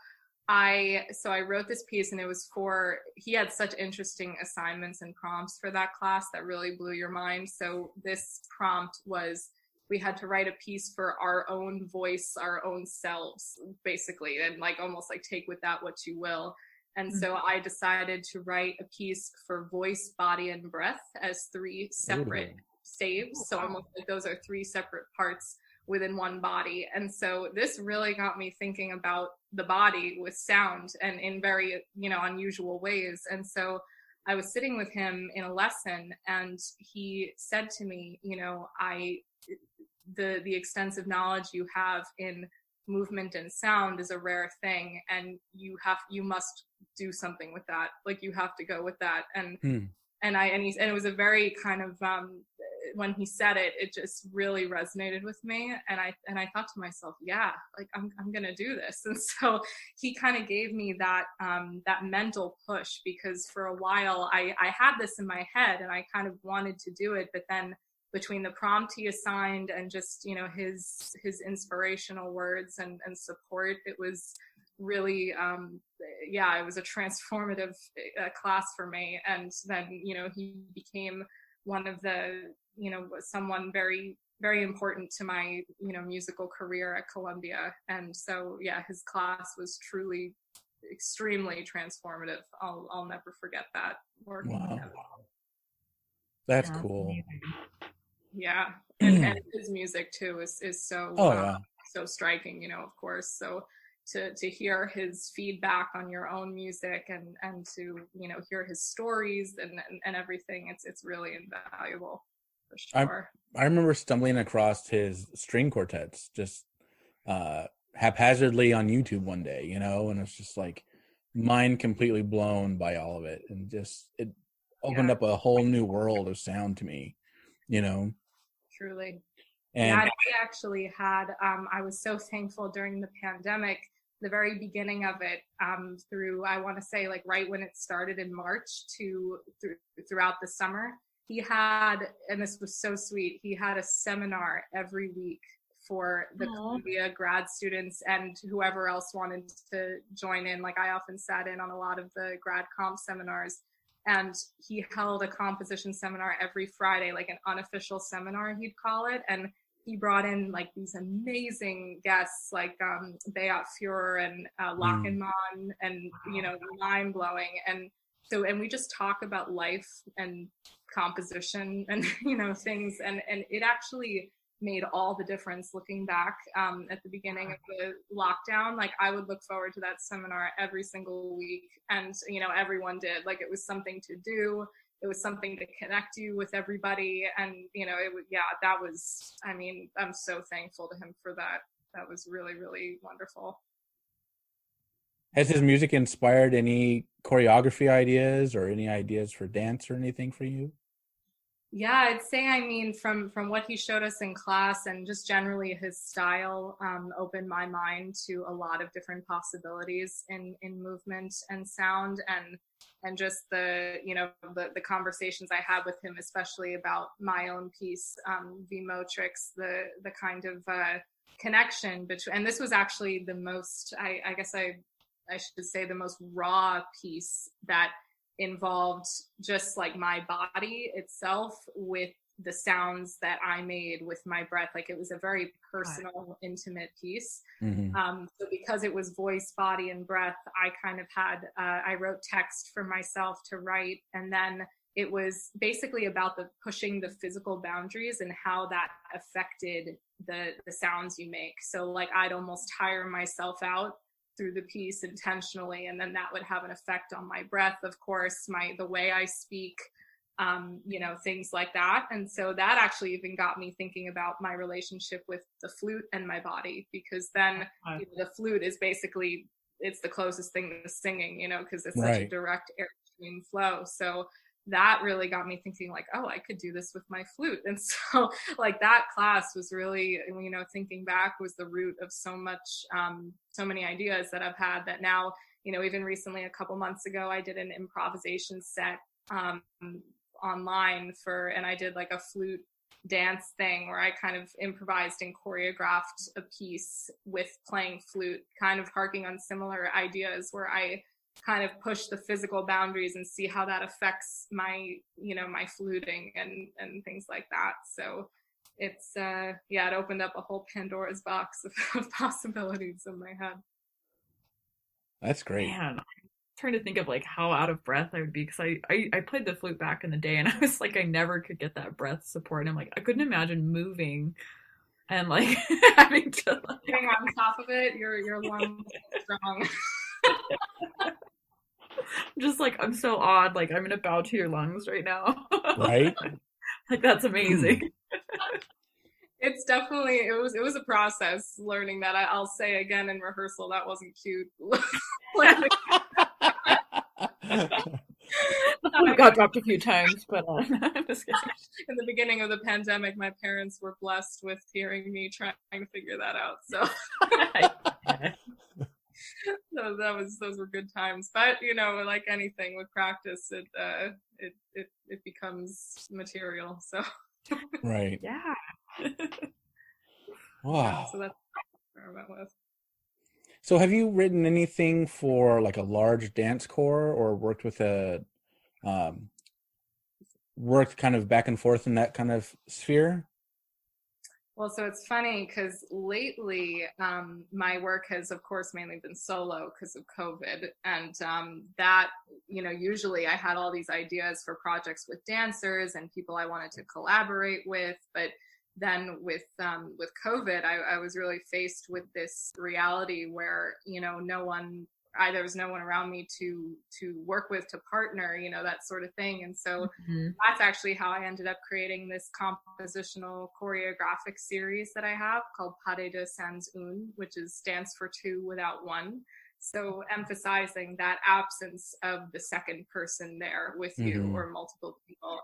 I so I wrote this piece and it was for he had such interesting assignments and prompts for that class that really blew your mind. So this prompt was we had to write a piece for our own voice, our own selves, basically, and like almost like take with that what you will. And mm-hmm. so I decided to write a piece for voice, body, and breath as three separate Ooh. saves. So almost like those are three separate parts within one body. And so this really got me thinking about the body with sound and in very, you know, unusual ways. And so I was sitting with him in a lesson and he said to me, you know, I the the extensive knowledge you have in movement and sound is a rare thing and you have you must do something with that. Like you have to go with that. And hmm. and i and, he, and it was a very kind of um when he said it it just really resonated with me. And i and i thought to myself yeah like i'm, I'm gonna do this. (laughs) And so he kind of gave me that um that mental push because for a while i i had this in my head and i kind of wanted to do it but then between the prompt he assigned and just you know his his inspirational words and and support it was really um yeah it was a transformative uh, class for me. And then you know he became one of the you know someone very very important to my you know musical career at Columbia. And so yeah his class was truly extremely transformative. I'll I'll never forget that working wow. That's cool. Yeah, and, and his music too is is so oh, uh, yeah. so striking. You know, of course. So to to hear his feedback on your own music and and to you know hear his stories and and, and everything, it's it's really invaluable for sure. I, I remember stumbling across his string quartets just uh haphazardly on YouTube one day, you know, and it's just like mind completely blown by all of it and just it opened yeah. up a whole new world of sound to me you know truly. And yeah, I actually had, um, I was so thankful during the pandemic, the very beginning of it, um, through, I want to say like right when it started in March to th- throughout the summer. He had, and this was so sweet, he had a seminar every week for the Aww. Columbia grad students and whoever else wanted to join in. Like I often sat in on a lot of the grad comp seminars and he held a composition seminar every Friday, like an unofficial seminar, he'd call it. And he brought in like these amazing guests like um, Beat Furrer and uh, Lachenmann mm. and, you know, mind blowing. And so, and we just talk about life and composition and, (laughs) you know, things. And, and it actually, made all the difference looking back um, at the beginning of the lockdown. Like i would look forward to that seminar every single week and you know everyone did. Like it was something to do. It was something to connect you with everybody and you know it was yeah that was i mean i'm so thankful to him for that. That was really really wonderful. Has his music inspired any choreography ideas or any ideas for dance or anything for you yeah, I'd say I mean from from what he showed us in class and just generally his style um, opened my mind to a lot of different possibilities in in movement and sound and and just the you know the the conversations I had with him, especially about my own piece, um, Motrix, the the kind of uh, connection between. And this was actually the most, I, I guess I I should say, the most raw piece that involved just like my body itself with the sounds that I made with my breath. Like it was a very personal, intimate piece. Mm-hmm. Um, so because it was voice, body, and breath, I kind of had, uh, I wrote text for myself to write. And then it was basically about the pushing the physical boundaries and how that affected the, the sounds you make. So like I'd almost tire myself out through the piece intentionally and then that would have an effect on my breath of course my the way i speak um, you know things like that. And so that actually even got me thinking about my relationship with the flute and my body because then you know, the flute is basically it's the closest thing to singing you know because it's right. such a direct airstream flow. So that really got me thinking like oh i could do this with my flute. And (laughs) so like that class was really you know thinking back was the root of so much um, so many ideas that i've had that now you know even recently a couple months ago i did an improvisation set um, online for and i did like a flute dance thing where I kind of improvised and choreographed a piece with playing flute, kind of harking on similar ideas where I kind of push the physical boundaries and see how that affects my, you know, my fluting and and things like that. So it's uh yeah, it opened up a whole Pandora's box (laughs) of, of possibilities in my head. That's great. Man, I'm trying to think of like how out of breath I would be because I, I I played the flute back in the day and (laughs) I was like I never could get that breath support and I'm like I couldn't imagine moving and like (laughs) having to like... Getting on top of it, your your lungs strong. Just like I'm so odd. Like I'm gonna bow to your lungs right now. Right? (laughs) like that's amazing. it's definitely it was it was a process learning that. I, will say again in rehearsal that wasn't cute. (laughs) I got dropped a few times, (laughs) but uh, in the beginning of the pandemic, my parents were blessed with hearing me trying to figure that out. So (laughs) so that was those were good times. But you know, like anything with practice, it uh, it it it becomes material. So right, (laughs) (laughs) yeah. wow. So that's where I went with. So have you written anything for like a large dance corps or worked with a um worked kind of back and forth in that kind of sphere? Well, so it's funny because lately um, my work has, of course, mainly been solo because of COVID. And um, that, you know, usually I had all these ideas for projects with dancers and people I wanted to collaborate with. But then with um, with COVID, I, I was really faced with this reality where, you know, no one I, there was no one around me to to work with to partner you know that sort of thing and so mm-hmm. that's actually how i ended up creating this compositional choreographic series that i have called Pas de sans un which is dance for two without one so emphasizing that absence of the second person there with you mm-hmm. or multiple people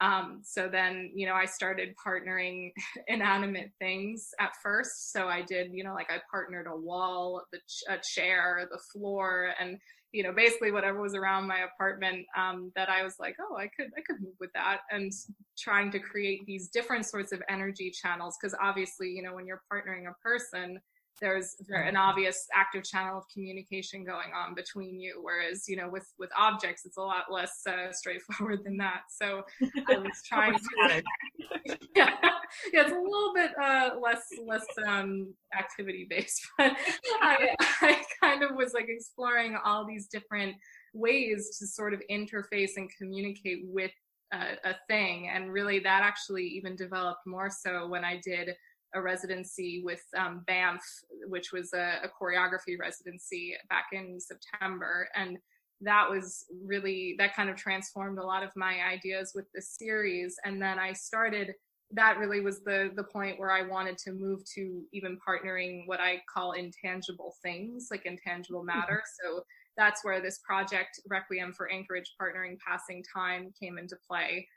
um, so then, you know, I started partnering (laughs) inanimate things at first. So I did, you know, like I partnered a wall, the ch- a chair, the floor, and you know, basically whatever was around my apartment um, that I was like, oh, I could, I could move with that, and trying to create these different sorts of energy channels because obviously, you know, when you're partnering a person, there's an obvious active channel of communication going on between you whereas you know with with objects it's a lot less uh, straightforward than that. So i (laughs) was trying to (laughs) yeah, yeah it's a little bit uh, less less um, activity based (laughs) but I, I kind of was like exploring all these different ways to sort of interface and communicate with a thing and really that actually even developed more so when i did a residency with um, BAMF, which was a, a, choreography residency back in September. And that was really, that kind of transformed a lot of my ideas with the series. And then I started, that really was the, the point where I wanted to move to even partnering what I call intangible things, like intangible mm-hmm. matter. So that's where this project, Requiem for Anchorage Partnering Passing Time, came into play.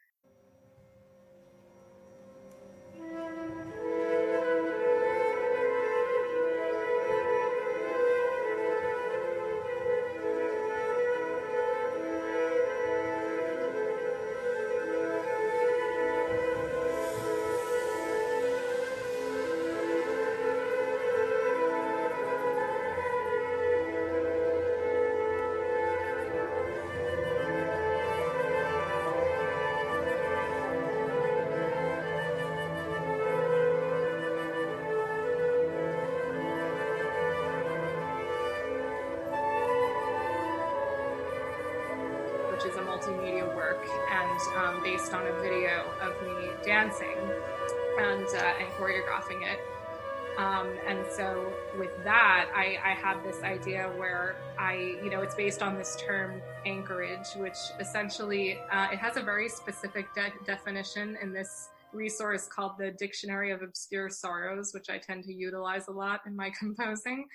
On this term anchorage, which essentially uh, it has a very specific de- definition in this resource called the Dictionary of Obscure Sorrows, which I tend to utilize a lot in my (laughs) composing.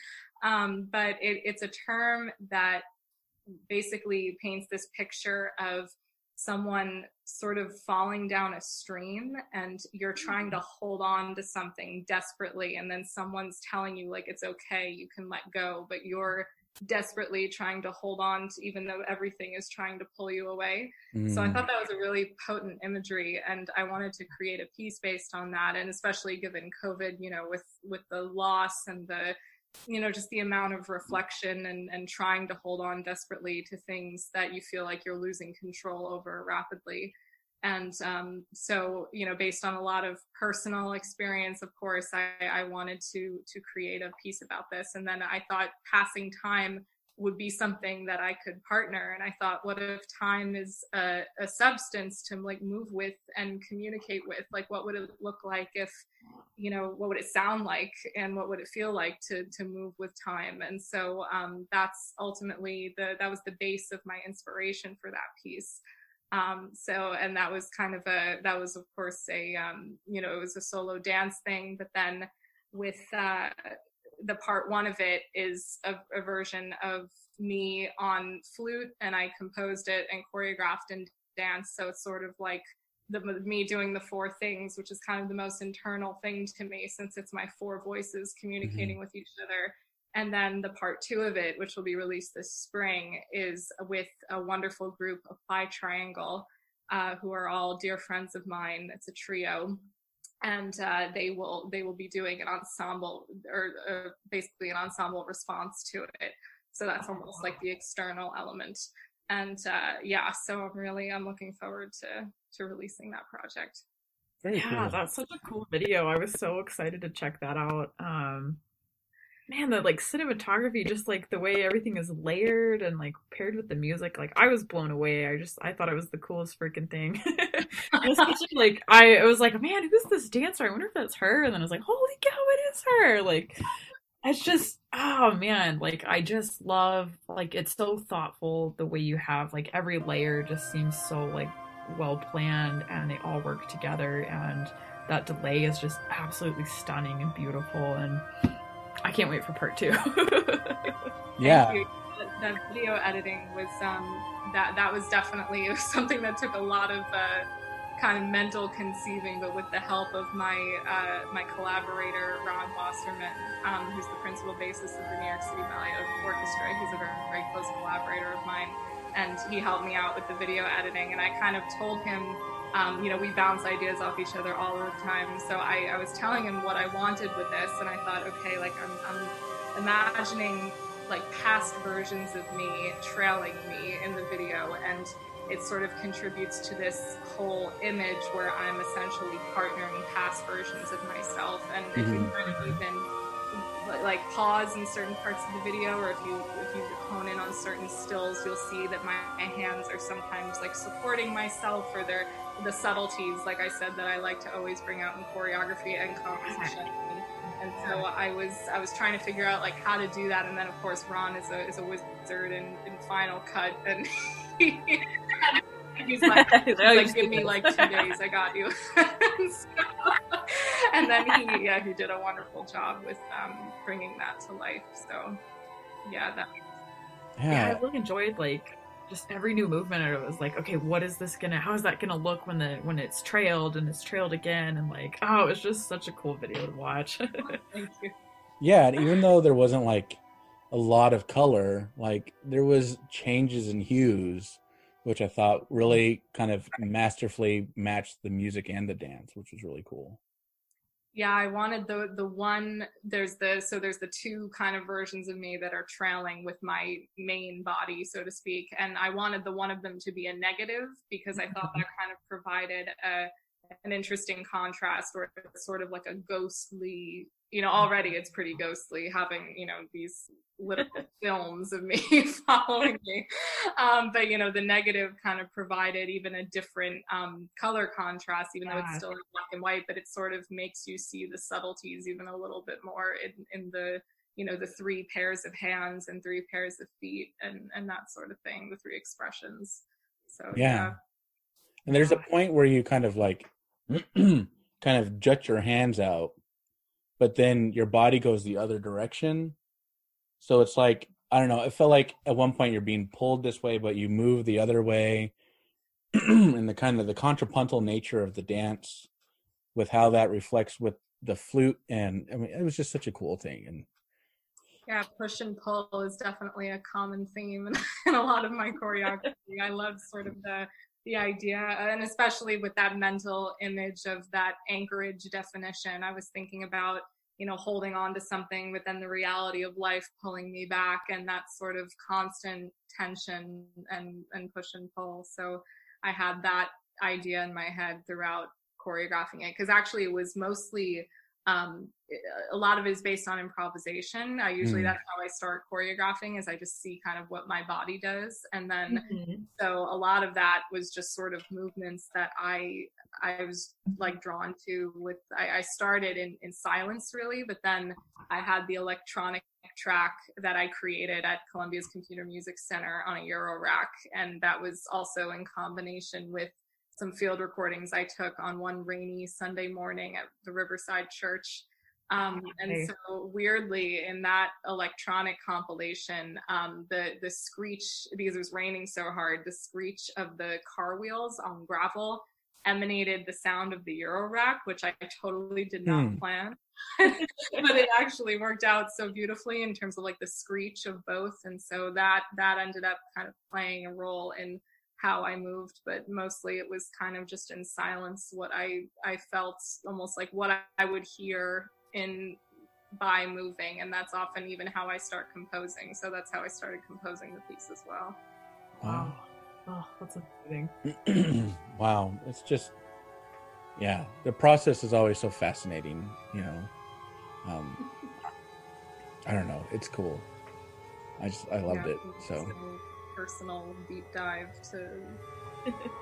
Um, but it, it's a term that basically paints this picture of someone sort of falling down a stream and you're trying to hold on to something desperately and then someone's telling you like it's okay you can let go but you're desperately trying to hold on to even though everything is trying to pull you away Mm. so i thought that was a really potent imagery and i wanted to create a piece based on that and especially given covid you know with with the loss and the you know just the amount of reflection and and trying to hold on desperately to things that you feel like you're losing control over rapidly and um, so you know based on a lot of personal experience of course I, I wanted to to create a piece about this. And then i thought passing time would be something that i could partner. And i thought what if time is a, a substance to like move with and communicate with? Like what would it look like if you know what would it sound like? And what would it feel like to to move with time? And so um, that's ultimately the that was the base of my inspiration for that piece um, so and that was kind of a that was of course a um, you know it was a solo dance thing but then with uh, the part one of it is a, a version of me on flute and i composed it and choreographed and danced. So it's sort of like the me doing the four things which is kind of the most internal thing to me since it's my four voices communicating with each other and then the part two of it, which will be released this spring, is with a wonderful group, of Apply Triangle, uh, who are all dear friends of mine. It's a trio. And uh, they will they will be doing an ensemble or uh, basically an ensemble response to it. So that's almost like the external element. And uh, yeah, so I'm really I'm looking forward to to releasing that project. Very yeah, cool. that's such a cool video. I was so excited to check that out. Um, man, the like cinematography, just like the way everything is layered and like paired with the music, like I was blown away. I just I thought it was the coolest freaking thing. (laughs) Especially (laughs) like I it was like, man, who's this dancer? I wonder if that's her. And then I was like, holy cow, it is her. Like it's just oh man, like I just love like it's so thoughtful the way you have like every layer just seems so like well planned and they all work together and that delay is just absolutely stunning and beautiful and I can't wait for part two. (laughs) yeah. The video editing was um, that that was definitely (laughs) something that took a lot of uh, kind of mental conceiving, but with the help of my uh, my collaborator Ron Wasserman, um, who's the principal bassist of the New York City Ballet Orchestra. He's a very, very close collaborator of mine, and he helped me out with the video editing. And I kind of told him um, you know, we bounce ideas off each other all the time. So I, I, was telling him what I wanted with this, and I thought, okay, like I'm, I'm imagining like past versions of me trailing me in the video, and it sort of contributes to this whole image where I'm essentially partnering past versions of myself. And mm-hmm. if you kind of even like pause in certain parts of the video or if you if you hone in on certain stills you'll see that my, my hands are sometimes like supporting myself or they're the subtleties, like I said, that I like to always bring out in choreography and composition. And so I was I was trying to figure out like how to do that, and then of course Ron is a is a wizard in, in Final Cut, and (laughs) he, he's (laughs) like, he's like give me like two days, I got you. (laughs) and, so, and then he yeah he did a wonderful job with um, bringing that to life. So yeah, that. Yeah. yeah, I really enjoyed like just every new movement it was like okay what is this gonna how is that gonna look when the when it's trailed and it's trailed again? And like oh it was just such a cool video to watch. (laughs) Thank you. Yeah and even though there wasn't like a lot of color like there was changes in hues which i thought really kind of masterfully matched the music and the dance which was really cool yeah i wanted the the one there's the so there's the two kind of versions of me that are trailing with my main body so to speak. And i wanted the one of them to be a negative because i thought that (laughs) kind of provided a an interesting contrast where it's sort of like a ghostly you know already it's pretty ghostly having you know these little (laughs) films of me (laughs) following me. Um, but you know the negative kind of provided even a different um, color contrast even though it's still in black and white but it sort of makes you see the subtleties even a little bit more in, in the you know the three pairs of hands and three pairs of feet and and that sort of thing the three expressions. So yeah, yeah. and there's a point where you kind of like (clears throat) kind of jut your hands out but then your body goes the other direction. So it's like I don't know. It felt like at one point you're being pulled this way, but you move the other way, (clears throat) and the kind of the contrapuntal nature of the dance, with how that reflects with the flute, and I mean, it was just such a cool thing. And Yeah, push and pull is definitely a common theme in, (laughs) in a lot of my choreography. I love sort of the the idea, and especially with that mental image of that anchorage definition. I was thinking about you know holding on to something, then the reality of life pulling me back, and that sort of constant tension and and push and pull. So I had that idea in my head throughout choreographing it because actually it was mostly um, a lot of it is based on improvisation. I usually mm. that's how I start choreographing is I just see kind of what my body does. And then mm-hmm. so a lot of that was just sort of movements that I I was like drawn to with I, I started in, in silence really, but then I had the electronic track that I created at Columbia's Computer Music Center on a Eurorack. And that was also in combination with some field recordings I took on one rainy Sunday morning at the Riverside Church. Um, and so weirdly in that electronic compilation, um, the, the screech, because it was raining so hard, the screech of the car wheels on gravel emanated the sound of the Eurorack, which I totally did not hmm. plan. (laughs) but it actually worked out so beautifully in terms of like the screech of both. And so that that ended up kind of playing a role in how I moved, but mostly it was kind of just in silence what I I felt almost like what I would hear in by moving and that's often even how I start composing. So that's how I started composing the piece as well. Wow. Oh, that's amazing. (clears throat) wow. It's just yeah, the process is always so fascinating, you know. Um (laughs) I don't know, it's cool. I just I loved yeah, it. So personal deep dive to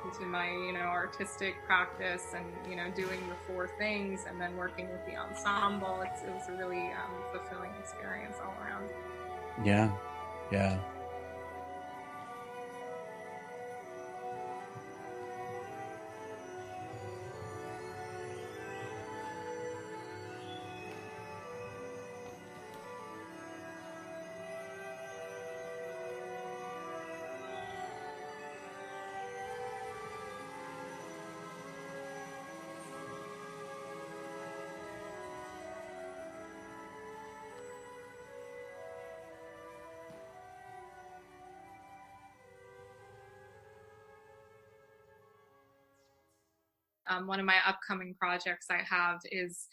into my you know artistic practice and you know doing the four things and then working with the ensemble. It's, it was a really um, fulfilling experience all around. Yeah. Yeah um, one of my upcoming projects I have is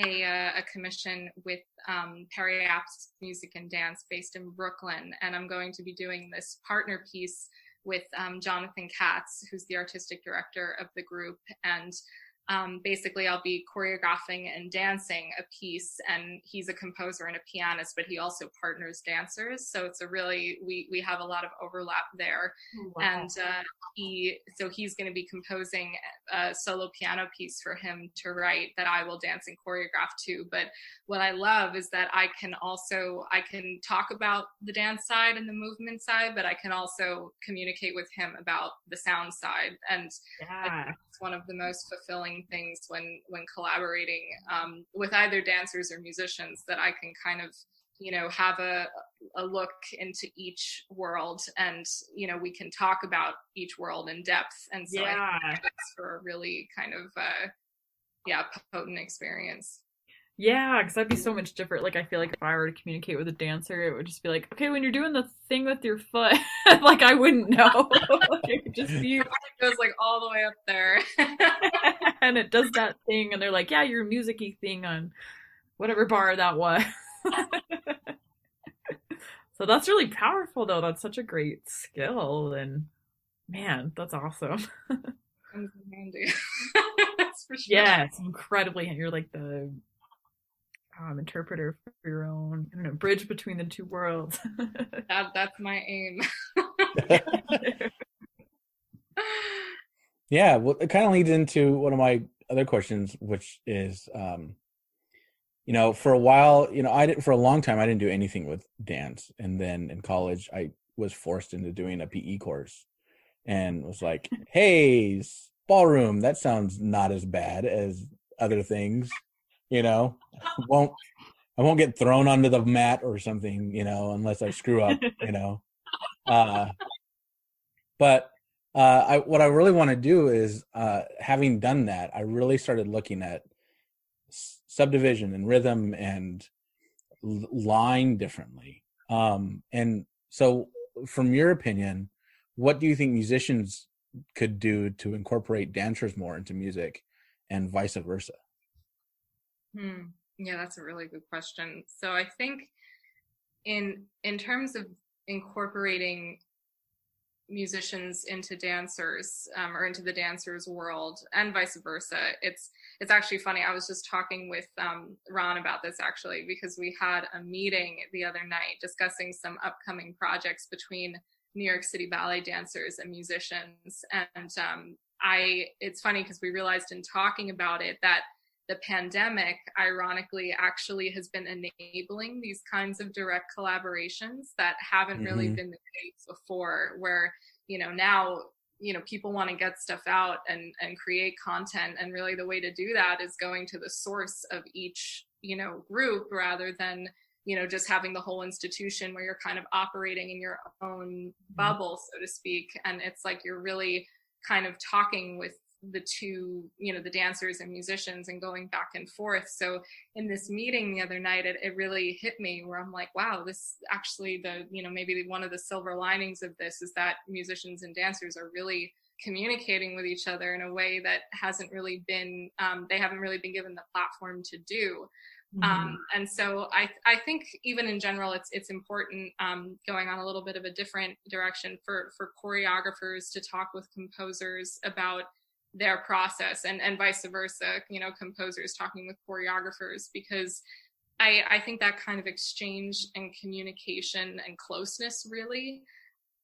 a, uh, a commission with um, Periapsis Music and Dance based in Brooklyn. And I'm going to be doing this partner piece with um, Jonathan Katz, who's the artistic director of the group. And um, basically I'll be choreographing and dancing a piece and he's a composer and a pianist, but he also partners dancers. So it's a really, we, we have a lot of overlap there. Oh, wow. And uh, he, so he's going to be composing a solo piano piece for him to write that I will dance and choreograph to. But what I love is that I can also, I can talk about the dance side and the movement side, but I can also communicate with him about the sound side. And yeah. it's one of the most fulfilling things when when collaborating um, with either dancers or musicians that I can kind of you know have a a look into each world and you know we can talk about each world in depth and so yeah. I think that's for a really kind of uh, yeah potent experience yeah, because that'd be so much different. Like, I feel like if I were to communicate with a dancer, it would just be like, okay, when you're doing the thing with your foot, (laughs) like I wouldn't know. (laughs) like, it would just be goes like all the way up there, (laughs) and it does that thing, and they're like, yeah, your musicy thing on whatever bar that was. (laughs) so that's really powerful, though. That's such a great skill, and man, that's awesome. (laughs) handy. Sure. Yeah, it's incredibly. You're like the um, interpreter for your own, I don't know, bridge between the two worlds. that, that's my aim. Yeah, well, it kind of leads into one of my other questions, which is, um, you know, for a while, you know, I didn't for a long time, I didn't do anything with dance, and then in college, I was forced into doing a PE course, and was like, (laughs) "Hey, ballroom, that sounds not as bad as other things." you know (laughs) won't i won't get thrown onto the mat or something you know unless i screw up you know uh but uh i what i really want to do is uh having done that i really started looking at subdivision and rhythm and line differently. Um, and so, from your opinion, what do you think musicians could do to incorporate dancers more into music, and vice versa? Hmm. Yeah, that's a really good question. So I think in in terms of incorporating musicians into dancers um, or into the dancers world and vice versa. It's it's actually funny. I was just talking with um, ron about this actually because we had a meeting the other night discussing some upcoming projects between new york city ballet dancers and musicians. And um, i it's funny because we realized in talking about it that the pandemic, ironically, actually has been enabling these kinds of direct collaborations that haven't mm-hmm. really been the case before, where, you know, now, you know, people want to get stuff out and, and create content. And really the way to do that is going to the source of each, you know, group rather than, you know, just having the whole institution where you're kind of operating in your own mm-hmm. bubble, so to speak. And it's like you're really kind of talking with the two you know the dancers and musicians and going back and forth so in this meeting the other night it, it really hit me where i'm like wow this actually the you know maybe one of the silver linings of this is that musicians and dancers are really communicating with each other in a way that hasn't really been um, they haven't really been given the platform to do mm-hmm. um, and so I, I think even in general it's it's important um, going on a little bit of a different direction for for choreographers to talk with composers about their process and and vice versa you know composers talking with choreographers because i i think that kind of exchange and communication and closeness really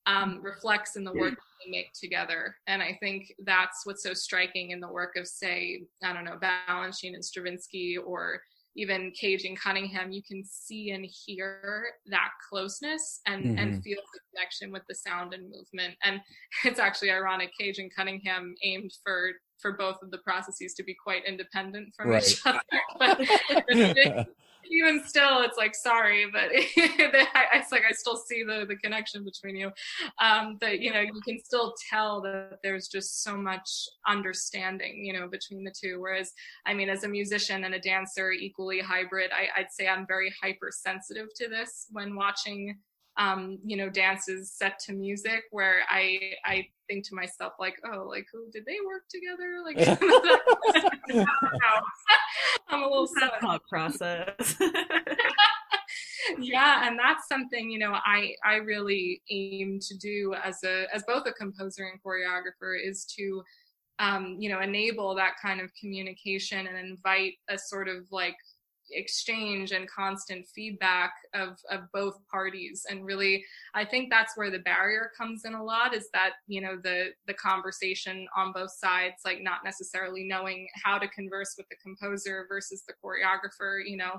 um, mm-hmm. reflects in the work we make together and i think that's what's so striking in the work of say i don't know balanchine and stravinsky or even Cage and Cunningham, you can see and hear that closeness and, mm-hmm. and feel the connection with the sound and movement. And (laughs) it's actually ironic, Cage and Cunningham aimed for for both of the processes to be quite independent from right. each other. (laughs) But (laughs) even still, it's like sorry, but (laughs) it's like I still see the the connection between you. Um, that you know you can still tell that there's just so much understanding, you know, between the two. Whereas, I mean, as a musician and a dancer, equally hybrid, I, I'd say I'm very hypersensitive to this when watching um, you know, dances set to music where I I think to myself like, oh, like who did they work together? Like (laughs) (laughs) (laughs) I'm a little thought process. yeah, and that's something, you know, I I really aim to do as a as both a composer and choreographer is to um, you know, enable that kind of communication and invite a sort of like exchange and constant feedback of of both parties and really i think that's where the barrier comes in a lot is that you know the the conversation on both sides like not necessarily knowing how to converse with the composer versus the choreographer you know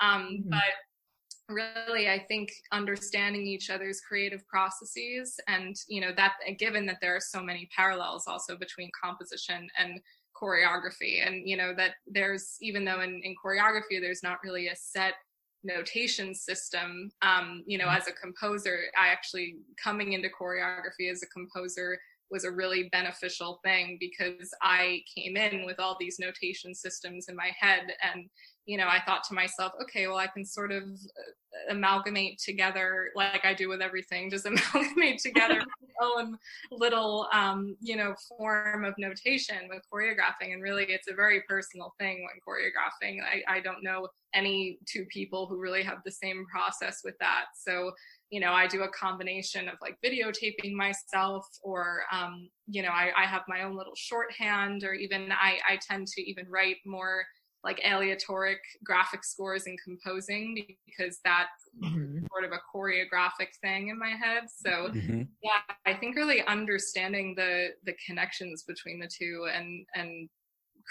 um mm-hmm. but really i think understanding each other's creative processes and you know that given that there are so many parallels also between composition and choreography and you know that there's even though in, in choreography there's not really a set notation system um, you know mm-hmm. as a composer i actually coming into choreography as a composer was a really beneficial thing because i came in with all these notation systems in my head and you know, I thought to myself, okay, well, I can sort of uh, amalgamate together, like I do with everything, just (laughs) amalgamate together (laughs) my own little, um, you know, form of notation with choreographing. And really, it's a very personal thing when choreographing. I, I don't know any two people who really have the same process with that. So, you know, I do a combination of like videotaping myself, or, um, you know, I, I have my own little shorthand, or even I, I tend to even write more like aleatoric graphic scores and composing because that's mm-hmm. sort of a choreographic thing in my head. So mm-hmm. yeah, I think really understanding the the connections between the two and and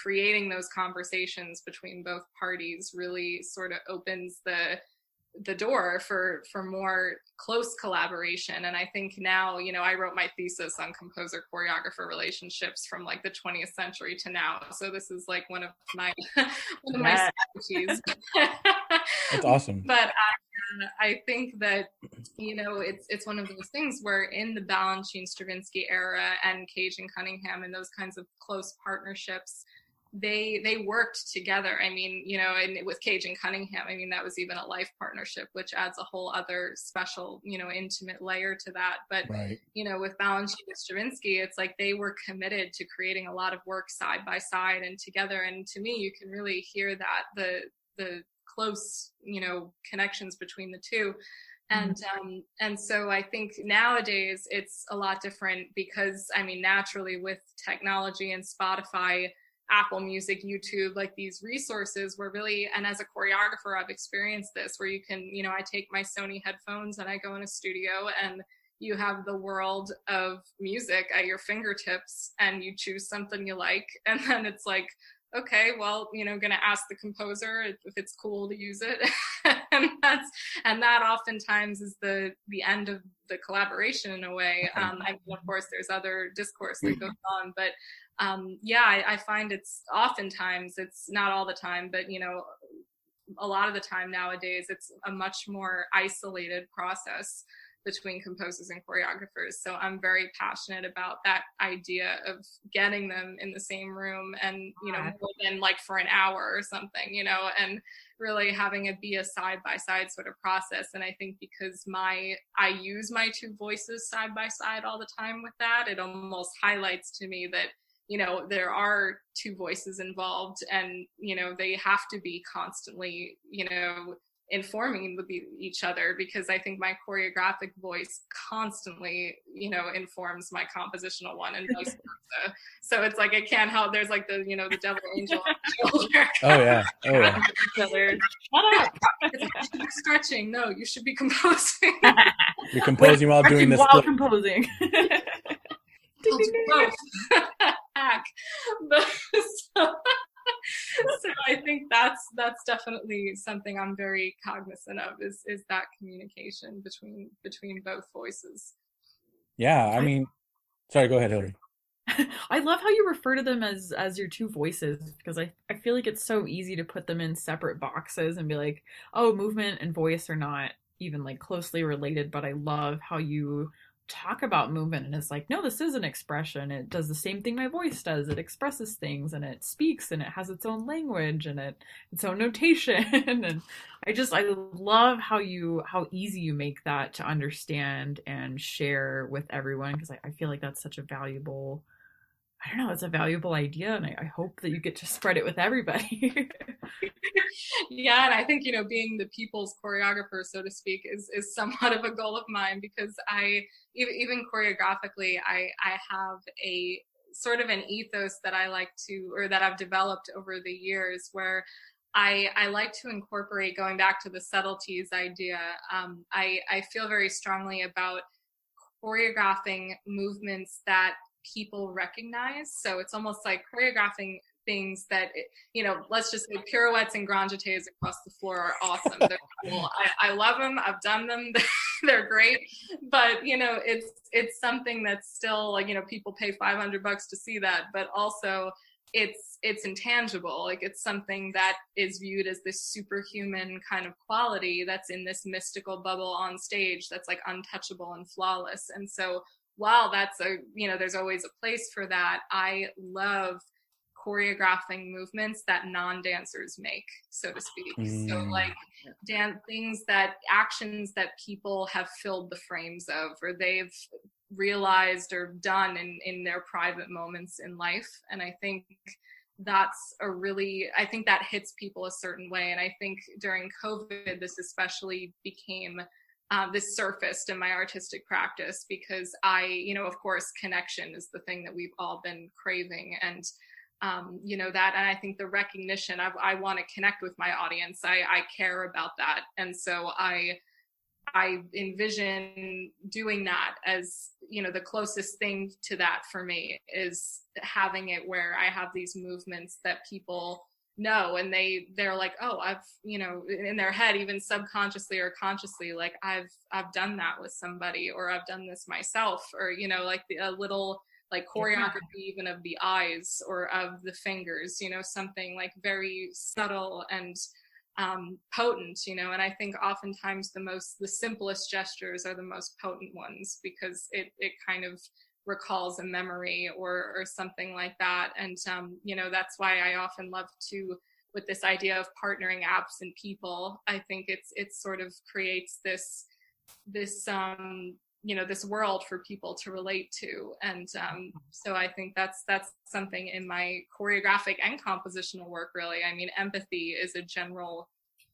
creating those conversations between both parties really sort of opens the the door for for more close collaboration. And i think now you know i wrote my thesis on composer choreographer relationships from like the 20th century to now. So this is like one of my (laughs) one of my specialties (laughs) that's awesome. (laughs) But I, I think that you know it's it's one of those things where in the balanchine stravinsky era and cage and cunningham and those kinds of close partnerships they they worked together. I mean, you know, and with Cage and Cunningham, I mean, that was even a life partnership, which adds a whole other special, you know, intimate layer to that. But Right. you know, with Balanchine and Stravinsky, it's like they were committed to creating a lot of work side by side and together. And to me, you can really hear that the the close, you know, connections between the two. And um, and so I think nowadays it's a lot different because I mean naturally with technology and Spotify, Apple Music, YouTube, like these resources were really and as a choreographer I've experienced this where you can, you know, I take my Sony headphones and I go in a studio and you have the world of music at your fingertips and you choose something you like. (laughs) And then it's like okay well you know gonna ask the composer if if it's cool to use it. (laughs) And that's and that oftentimes is the the end of the collaboration in a way. Um I mean, of course there's other discourse that goes on but um yeah I, I find it's oftentimes it's not all the time but you know a lot of the time nowadays it's a much more isolated process between composers and choreographers. So I'm very passionate about that idea of getting them in the same room and, you know, more than like for an hour or something, you know, and really having it be a side by side sort of process. And I think because my, I use my two voices side by side all the time with that, it almost highlights to me that, you know, there are two voices involved and, you know, they have to be constantly, you know, informing with each other because I think my choreographic voice constantly, you know, informs my compositional one and vice (laughs) versa. So it's like it can't help. There's like the, you know, the devil (laughs) angel on the shoulder. Oh yeah. Oh yeah. Each (laughs) other. Shut up. It's like, you should be stretching. No, you should be composing. You're composing while doing this. while composing. I'll do both. Hack. But, so, (laughs) so I think that's that's definitely something I'm very cognizant of is is that communication between between both voices. Yeah. I mean, sorry. Go ahead, Hillary. (laughs) I love how you refer to them as as your two voices because I, I feel like it's so easy to put them in separate boxes and be like, oh, movement and voice are not even like closely related, but I love how you talk about movement and it's like, no, this is an expression. It does the same thing my voice does. It expresses things and it speaks and it has its own language and it its own notation (laughs) and I just I love how you how easy you make that to understand and share with everyone because I, I feel like that's such a valuable I don't know, it's a valuable idea and I, I hope that you get to (laughs) spread it with everybody. (laughs) yeah, and I think you know being the people's choreographer, so to speak, is is somewhat of a goal of mine because I even even choreographically, I I have a sort of an ethos that I like to or that I've developed over the years where I, I like to incorporate going back to the subtleties idea. Um, I, I feel very strongly about choreographing movements that people recognize. So it's almost like choreographing things that, you know, let's just say pirouettes and grand jetés across the floor are awesome. They're (laughs) cool. I, I love them. I've done them. (laughs) They're great. But, you know, it's, it's something that's still like, you know, people pay 500 bucks to see that, but also it's, it's intangible. Like it's something that is viewed as this superhuman kind of quality that's in this mystical bubble on stage that's like untouchable and flawless. And so while that's a you know there's always a place for that. I love choreographing movements that non-dancers make so to speak. Mm. so like dance things that actions that people have filled the frames of or they've realized or done in in their private moments in life. And i think that's a really i think that hits people a certain way. And i think during covid this especially became uh, this surfaced in my artistic practice because I, you know, of course, connection is the thing that we've all been craving. And, um, you know, that, and I think the recognition, I, I want to connect with my audience. I, I care about that. And so I, I envision doing that as, you know, the closest thing to that for me is having it where I have these movements that people know and they they're like oh i've you know in their head even subconsciously or consciously like i've i've done that with somebody or i've done this myself or you know like the, a little like choreography yeah. even of the eyes or of the fingers you know something like very subtle and um, potent you know and i think oftentimes the most the simplest gestures are the most potent ones because it it kind of recalls a memory or or something like that. And um, you know that's why i often love to with this idea of partnering absent people i think it's it sort of creates this this um you know this world for people to relate to. And um, so i think that's that's something in my choreographic and compositional work really. I mean empathy is a general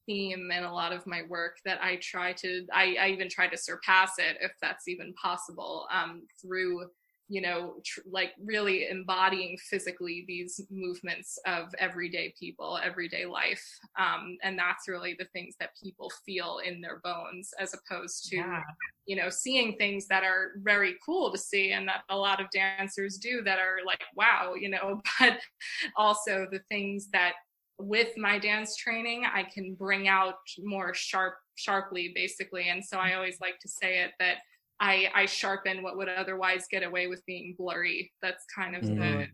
theme in a lot of my work that i try to i, I even try to surpass it if that's even possible um, through you know, tr- like really embodying physically these movements of everyday people, everyday life. Um, and that's really the things that people feel in their bones, as opposed to, yeah. you know, seeing things that are very cool to see and that a lot of dancers do that are like, wow, you know, (laughs) but also the things that with my dance training, I can bring out more sharp, sharply, basically. And so I always like to say it that I, I sharpen what would otherwise get away with being blurry. That's kind of mm-hmm. the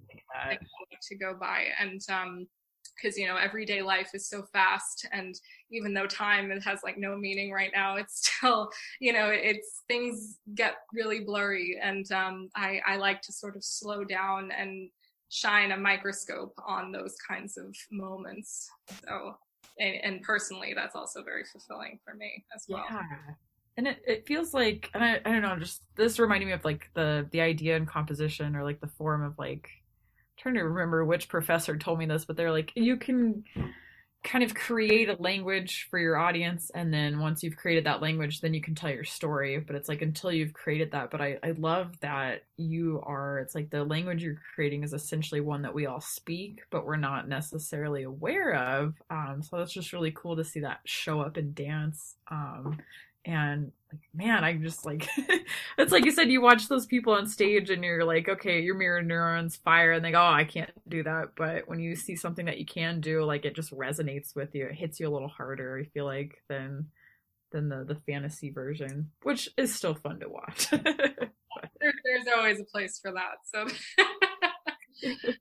to go by. And um, because you know everyday life is so fast and even though time it has like no meaning right now it's (laughs) still you know it's things get really blurry and um, I, I like to sort of slow down and shine a microscope on those kinds of moments so and, and personally that's also very fulfilling for me as well yeah and it, it feels like and I, I don't know just this reminded me of like the the idea and composition or like the form of like I'm trying to remember which professor told me this but they're like you can kind of create a language for your audience and then once you've created that language then you can tell your story. But it's like until you've created that. But i, I love that you are it's like the language you're creating is essentially one that we all speak but we're not necessarily aware of. Um, so that's just really cool to see that show up in dance. Um, and like man i just like (laughs) it's like you said you watch those people on stage and you're like okay your mirror neurons fire and they go oh i can't do that. But when you see something that you can do like it just resonates with you. It hits you a little harder i feel like than than the the fantasy version which is still fun to watch. (laughs) There, there's always a place for that so. (laughs)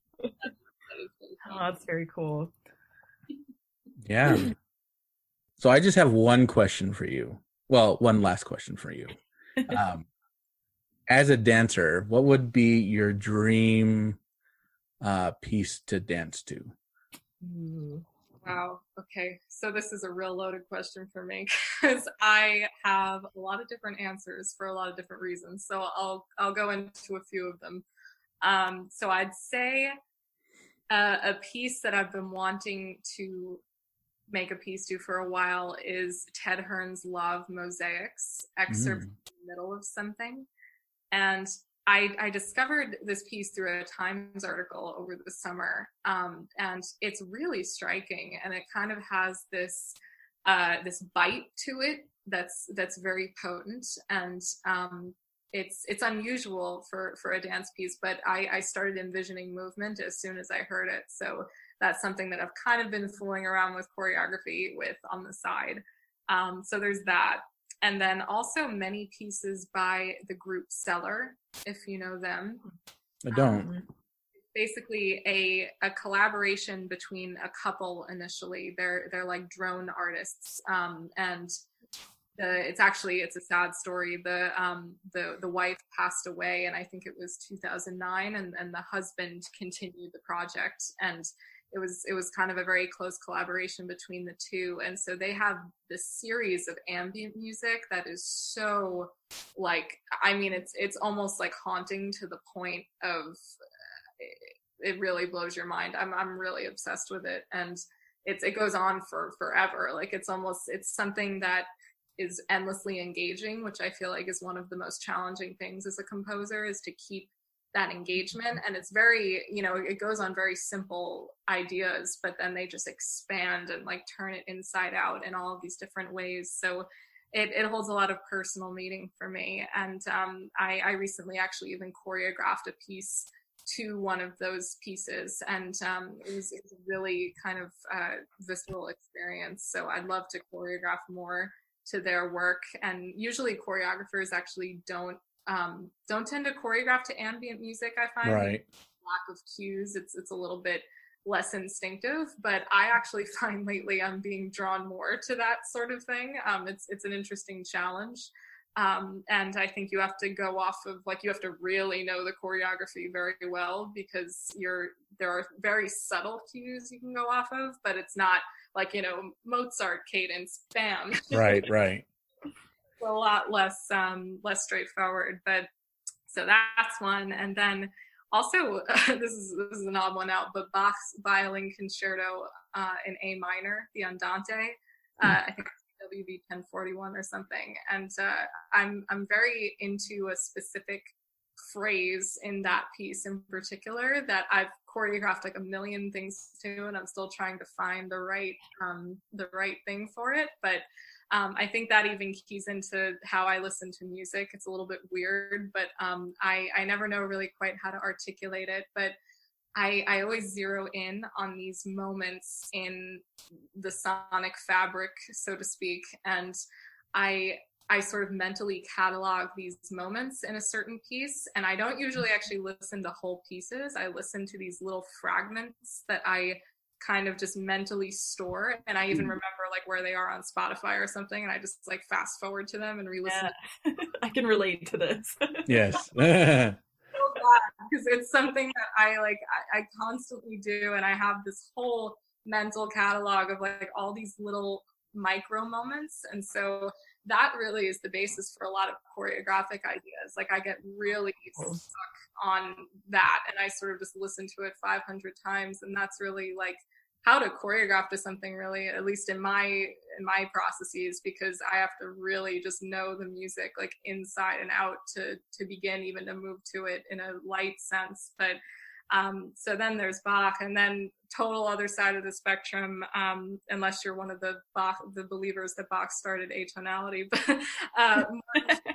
Oh, that's very cool. Yeah. So i just have one question for you well, one last question for you. Um, as a dancer, what would be your dream uh, piece to dance to? Wow. Okay. So this is a real loaded question for me because I have a lot of different answers for a lot of different reasons. So I'll I'll go into a few of them. Um, so I'd say uh, a piece that I've been wanting to make a piece to for a while is Ted Hearne's Law of Mosaics, excerpt mm. in the middle of something. And I, I, discovered this piece through a Times article over the summer, um, and it's really striking. And it kind of has this uh, this bite to it that's that's very potent, and um, it's it's unusual for for a dance piece. But I, I started envisioning movement as soon as I heard it, so that's something that I've kind of been fooling around with choreography with on the side. Um, so there's that. And then also many pieces by the group Celer, if you know them. I don't. Um, basically a a collaboration between a couple initially. They're they're like drone artists. Um, and the, it's actually it's a sad story. The um the the wife passed away, and I think it was 2009, and and the husband continued the project, and it was it was kind of a very close collaboration between the two. And so they have this series of ambient music that is so like i mean it's it's almost like haunting to the point of uh, it really blows your mind. I'm i'm really obsessed with it. And it's it goes on for forever. Like it's almost it's something that is endlessly engaging which i feel like is one of the most challenging things as a composer is to keep that engagement and it's very you know it goes on very simple ideas but then they just expand and like turn it inside out in all of these different ways. So it, it holds a lot of personal meaning for me. And um, I, I recently actually even choreographed a piece to one of those pieces and um, it, was, it, was, really kind of uh, visceral experience. So i'd love to choreograph more to their work and usually choreographers actually don't um, don't tend to choreograph to ambient music. I find right. lack of cues. It's it's a little bit less instinctive, but I actually (laughs) find lately I'm being drawn more to that sort of thing. Um, it's it's an interesting challenge. Um, and I think you have to go off of like you have to really know the choreography very well because you're there are very subtle cues you can go off of, but it's not like you know Mozart cadence, bam. (laughs) Right, right. A lot less um, less straightforward, but so that's one, and then also (laughs) this is this is an odd one out, but Bach's violin concerto uh, in A minor, the Andante. Uh, I think WV 1041 or something. And uh, I'm I'm very into a specific phrase in that piece in particular that I've choreographed like a million things to, and I'm still trying to find the right um, the right thing for it. But um, I think that even keys into how I listen to music. It's a little bit weird, but um, I I never know really quite how to articulate it, but I, I always zero in on these moments in the sonic fabric, so to speak, and I I sort of mentally catalog these moments in a certain piece, and I don't usually actually listen to whole pieces. I listen to these little fragments that I kind of just mentally store, and I even mm-hmm. remember like where they are on Spotify or something, and I just like fast forward to them and re-listen. Yeah. (laughs) I can relate to this. (laughs) yes (laughs) because it's something that I like I, I constantly do and I have this whole mental catalog of like all these little micro moments and so that really is the basis for a lot of choreographic ideas like i get really stuck on that and i sort of just listen to it 500 times and that's really like how to choreograph to something really at least in my in my processes because i have to really just know the music like inside and out to to begin even to move to it in a light sense but um, so then there's Bach, and then total other side of the spectrum. Um, unless you're one of the Bach, the believers that Bach started atonality, (laughs) but uh, (laughs)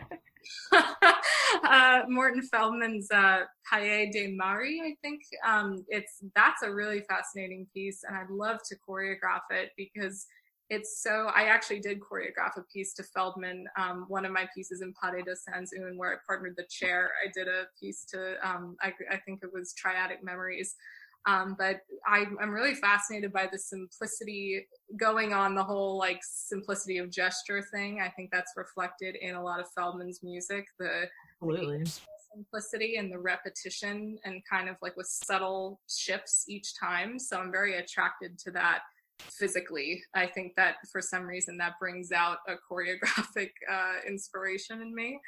(laughs) uh, Morton Feldman's uh, Palais de Mari, I think. Um, it's that's a really fascinating piece, and I'd love to choreograph it because it's so. I actually did choreograph a piece to Feldman, um, one of my pieces in Pas de Sans Une, where I partnered the chair. I did a piece to, um, I, I think it was Triadic Memories. Um, but I, I'm really fascinated by the simplicity going on the whole like simplicity of gesture thing. I think that's reflected in a lot of Feldman's music. The Absolutely. simplicity and the repetition and kind of like with subtle shifts each time. So I'm very attracted to that physically. I think that for some reason that brings out a (laughs) choreographic uh, inspiration in me.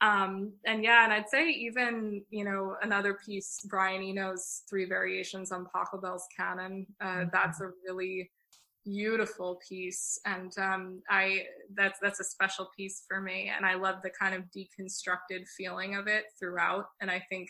Um, and yeah, and I'd say even, you know, another piece, Brian Eno's three variations on Pachelbel's canon. Uh, mm-hmm. That's a really beautiful piece. And, um, I, that's, that's a special piece for me. And I love the kind of deconstructed feeling of it throughout. And I think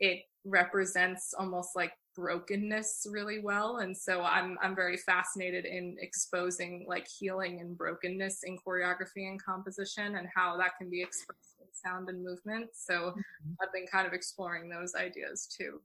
it represents almost like brokenness really well and so i'm i'm very fascinated in exposing like healing and brokenness in choreography and composition and how that can be expressed in sound and movement. So mm-hmm. I've been kind of exploring those ideas too.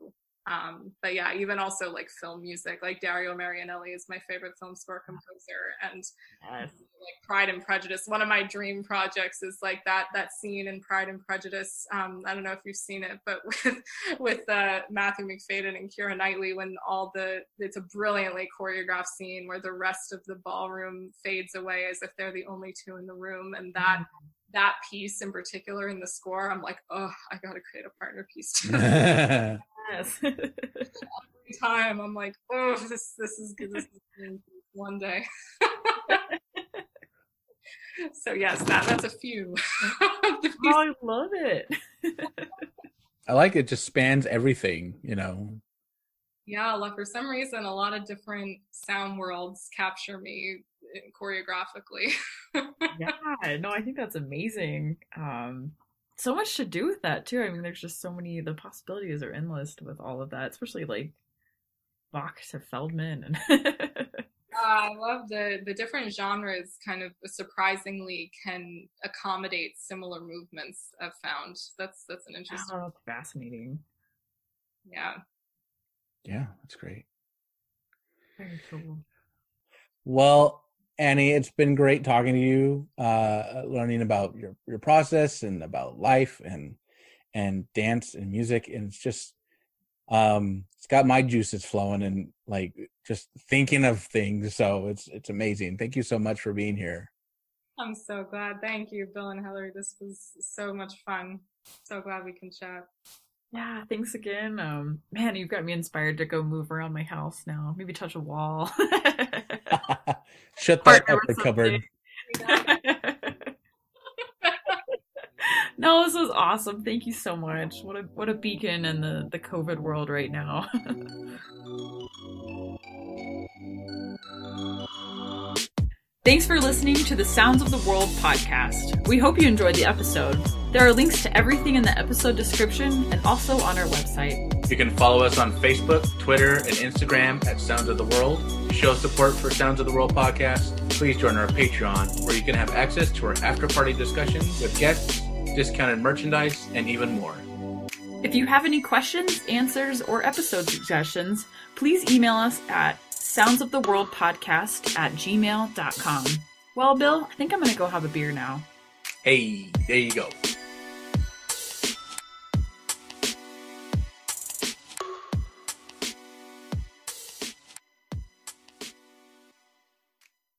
Um, but yeah, even also like film music, like Dario Marianelli is my favorite film score composer, and yes. like Pride and Prejudice. One of my dream projects is like that that scene in Pride and Prejudice. Um, I don't know if you've seen it, but (laughs) with with uh, Matthew Macfadyen and Keira Knightley, when all the it's a brilliantly choreographed scene where the rest of the ballroom fades away as if they're the only two in the room, and that. Mm-hmm that piece in particular in the score, I'm like, oh, I got to create a partner piece. (laughs) yes. (laughs) Every time I'm like, oh, this this is good. This is one day. (laughs) so yes, that that's a few. oh, I love it. I like it. Just spans everything, you know. Yeah, like for some reason, a lot of different sound worlds capture me choreographically. (laughs) yeah, no, I think that's amazing. Um, so much to do with that too. I mean, there's just so many. The possibilities are endless with all of that, especially like Bach to Feldman and. (laughs) Uh, I love the the different genres. Kind of surprisingly can accommodate similar movements. I've found that's that's an interesting. Oh, that's fascinating. Yeah. Yeah, that's great. Very cool. Well, Annie, it's been great talking to you, uh, learning about your, your process and about life and and dance and music. And it's just um it's got my juices flowing and like just thinking of things. So it's it's amazing. Thank you so much for being here. I'm so glad. Thank you, Bill and Hillary. This was so much fun. So glad we can chat. Yeah, thanks again. Um, man, you've got me inspired to go move around my house now. Maybe touch a wall. (laughs) (laughs) Shut that up the cupboard. (laughs) no, this was awesome. Thank you so much. What a what a beacon in the the COVID world right now. (laughs) Thanks for listening to the Sounds of the World podcast. We hope you enjoyed the episode. There are links to everything in the episode description and also on our website. You can follow us on Facebook, Twitter, and Instagram at Sounds of the World. To show support for Sounds of the World podcast, please join our Patreon, where you can have access to our after party discussions with guests, discounted merchandise, and even more. If you have any questions, answers, or episode suggestions, please email us at soundsoftheworldpodcast at gmail.com. Well, Bill, I think I'm going to go have a beer now. Hey, there you go.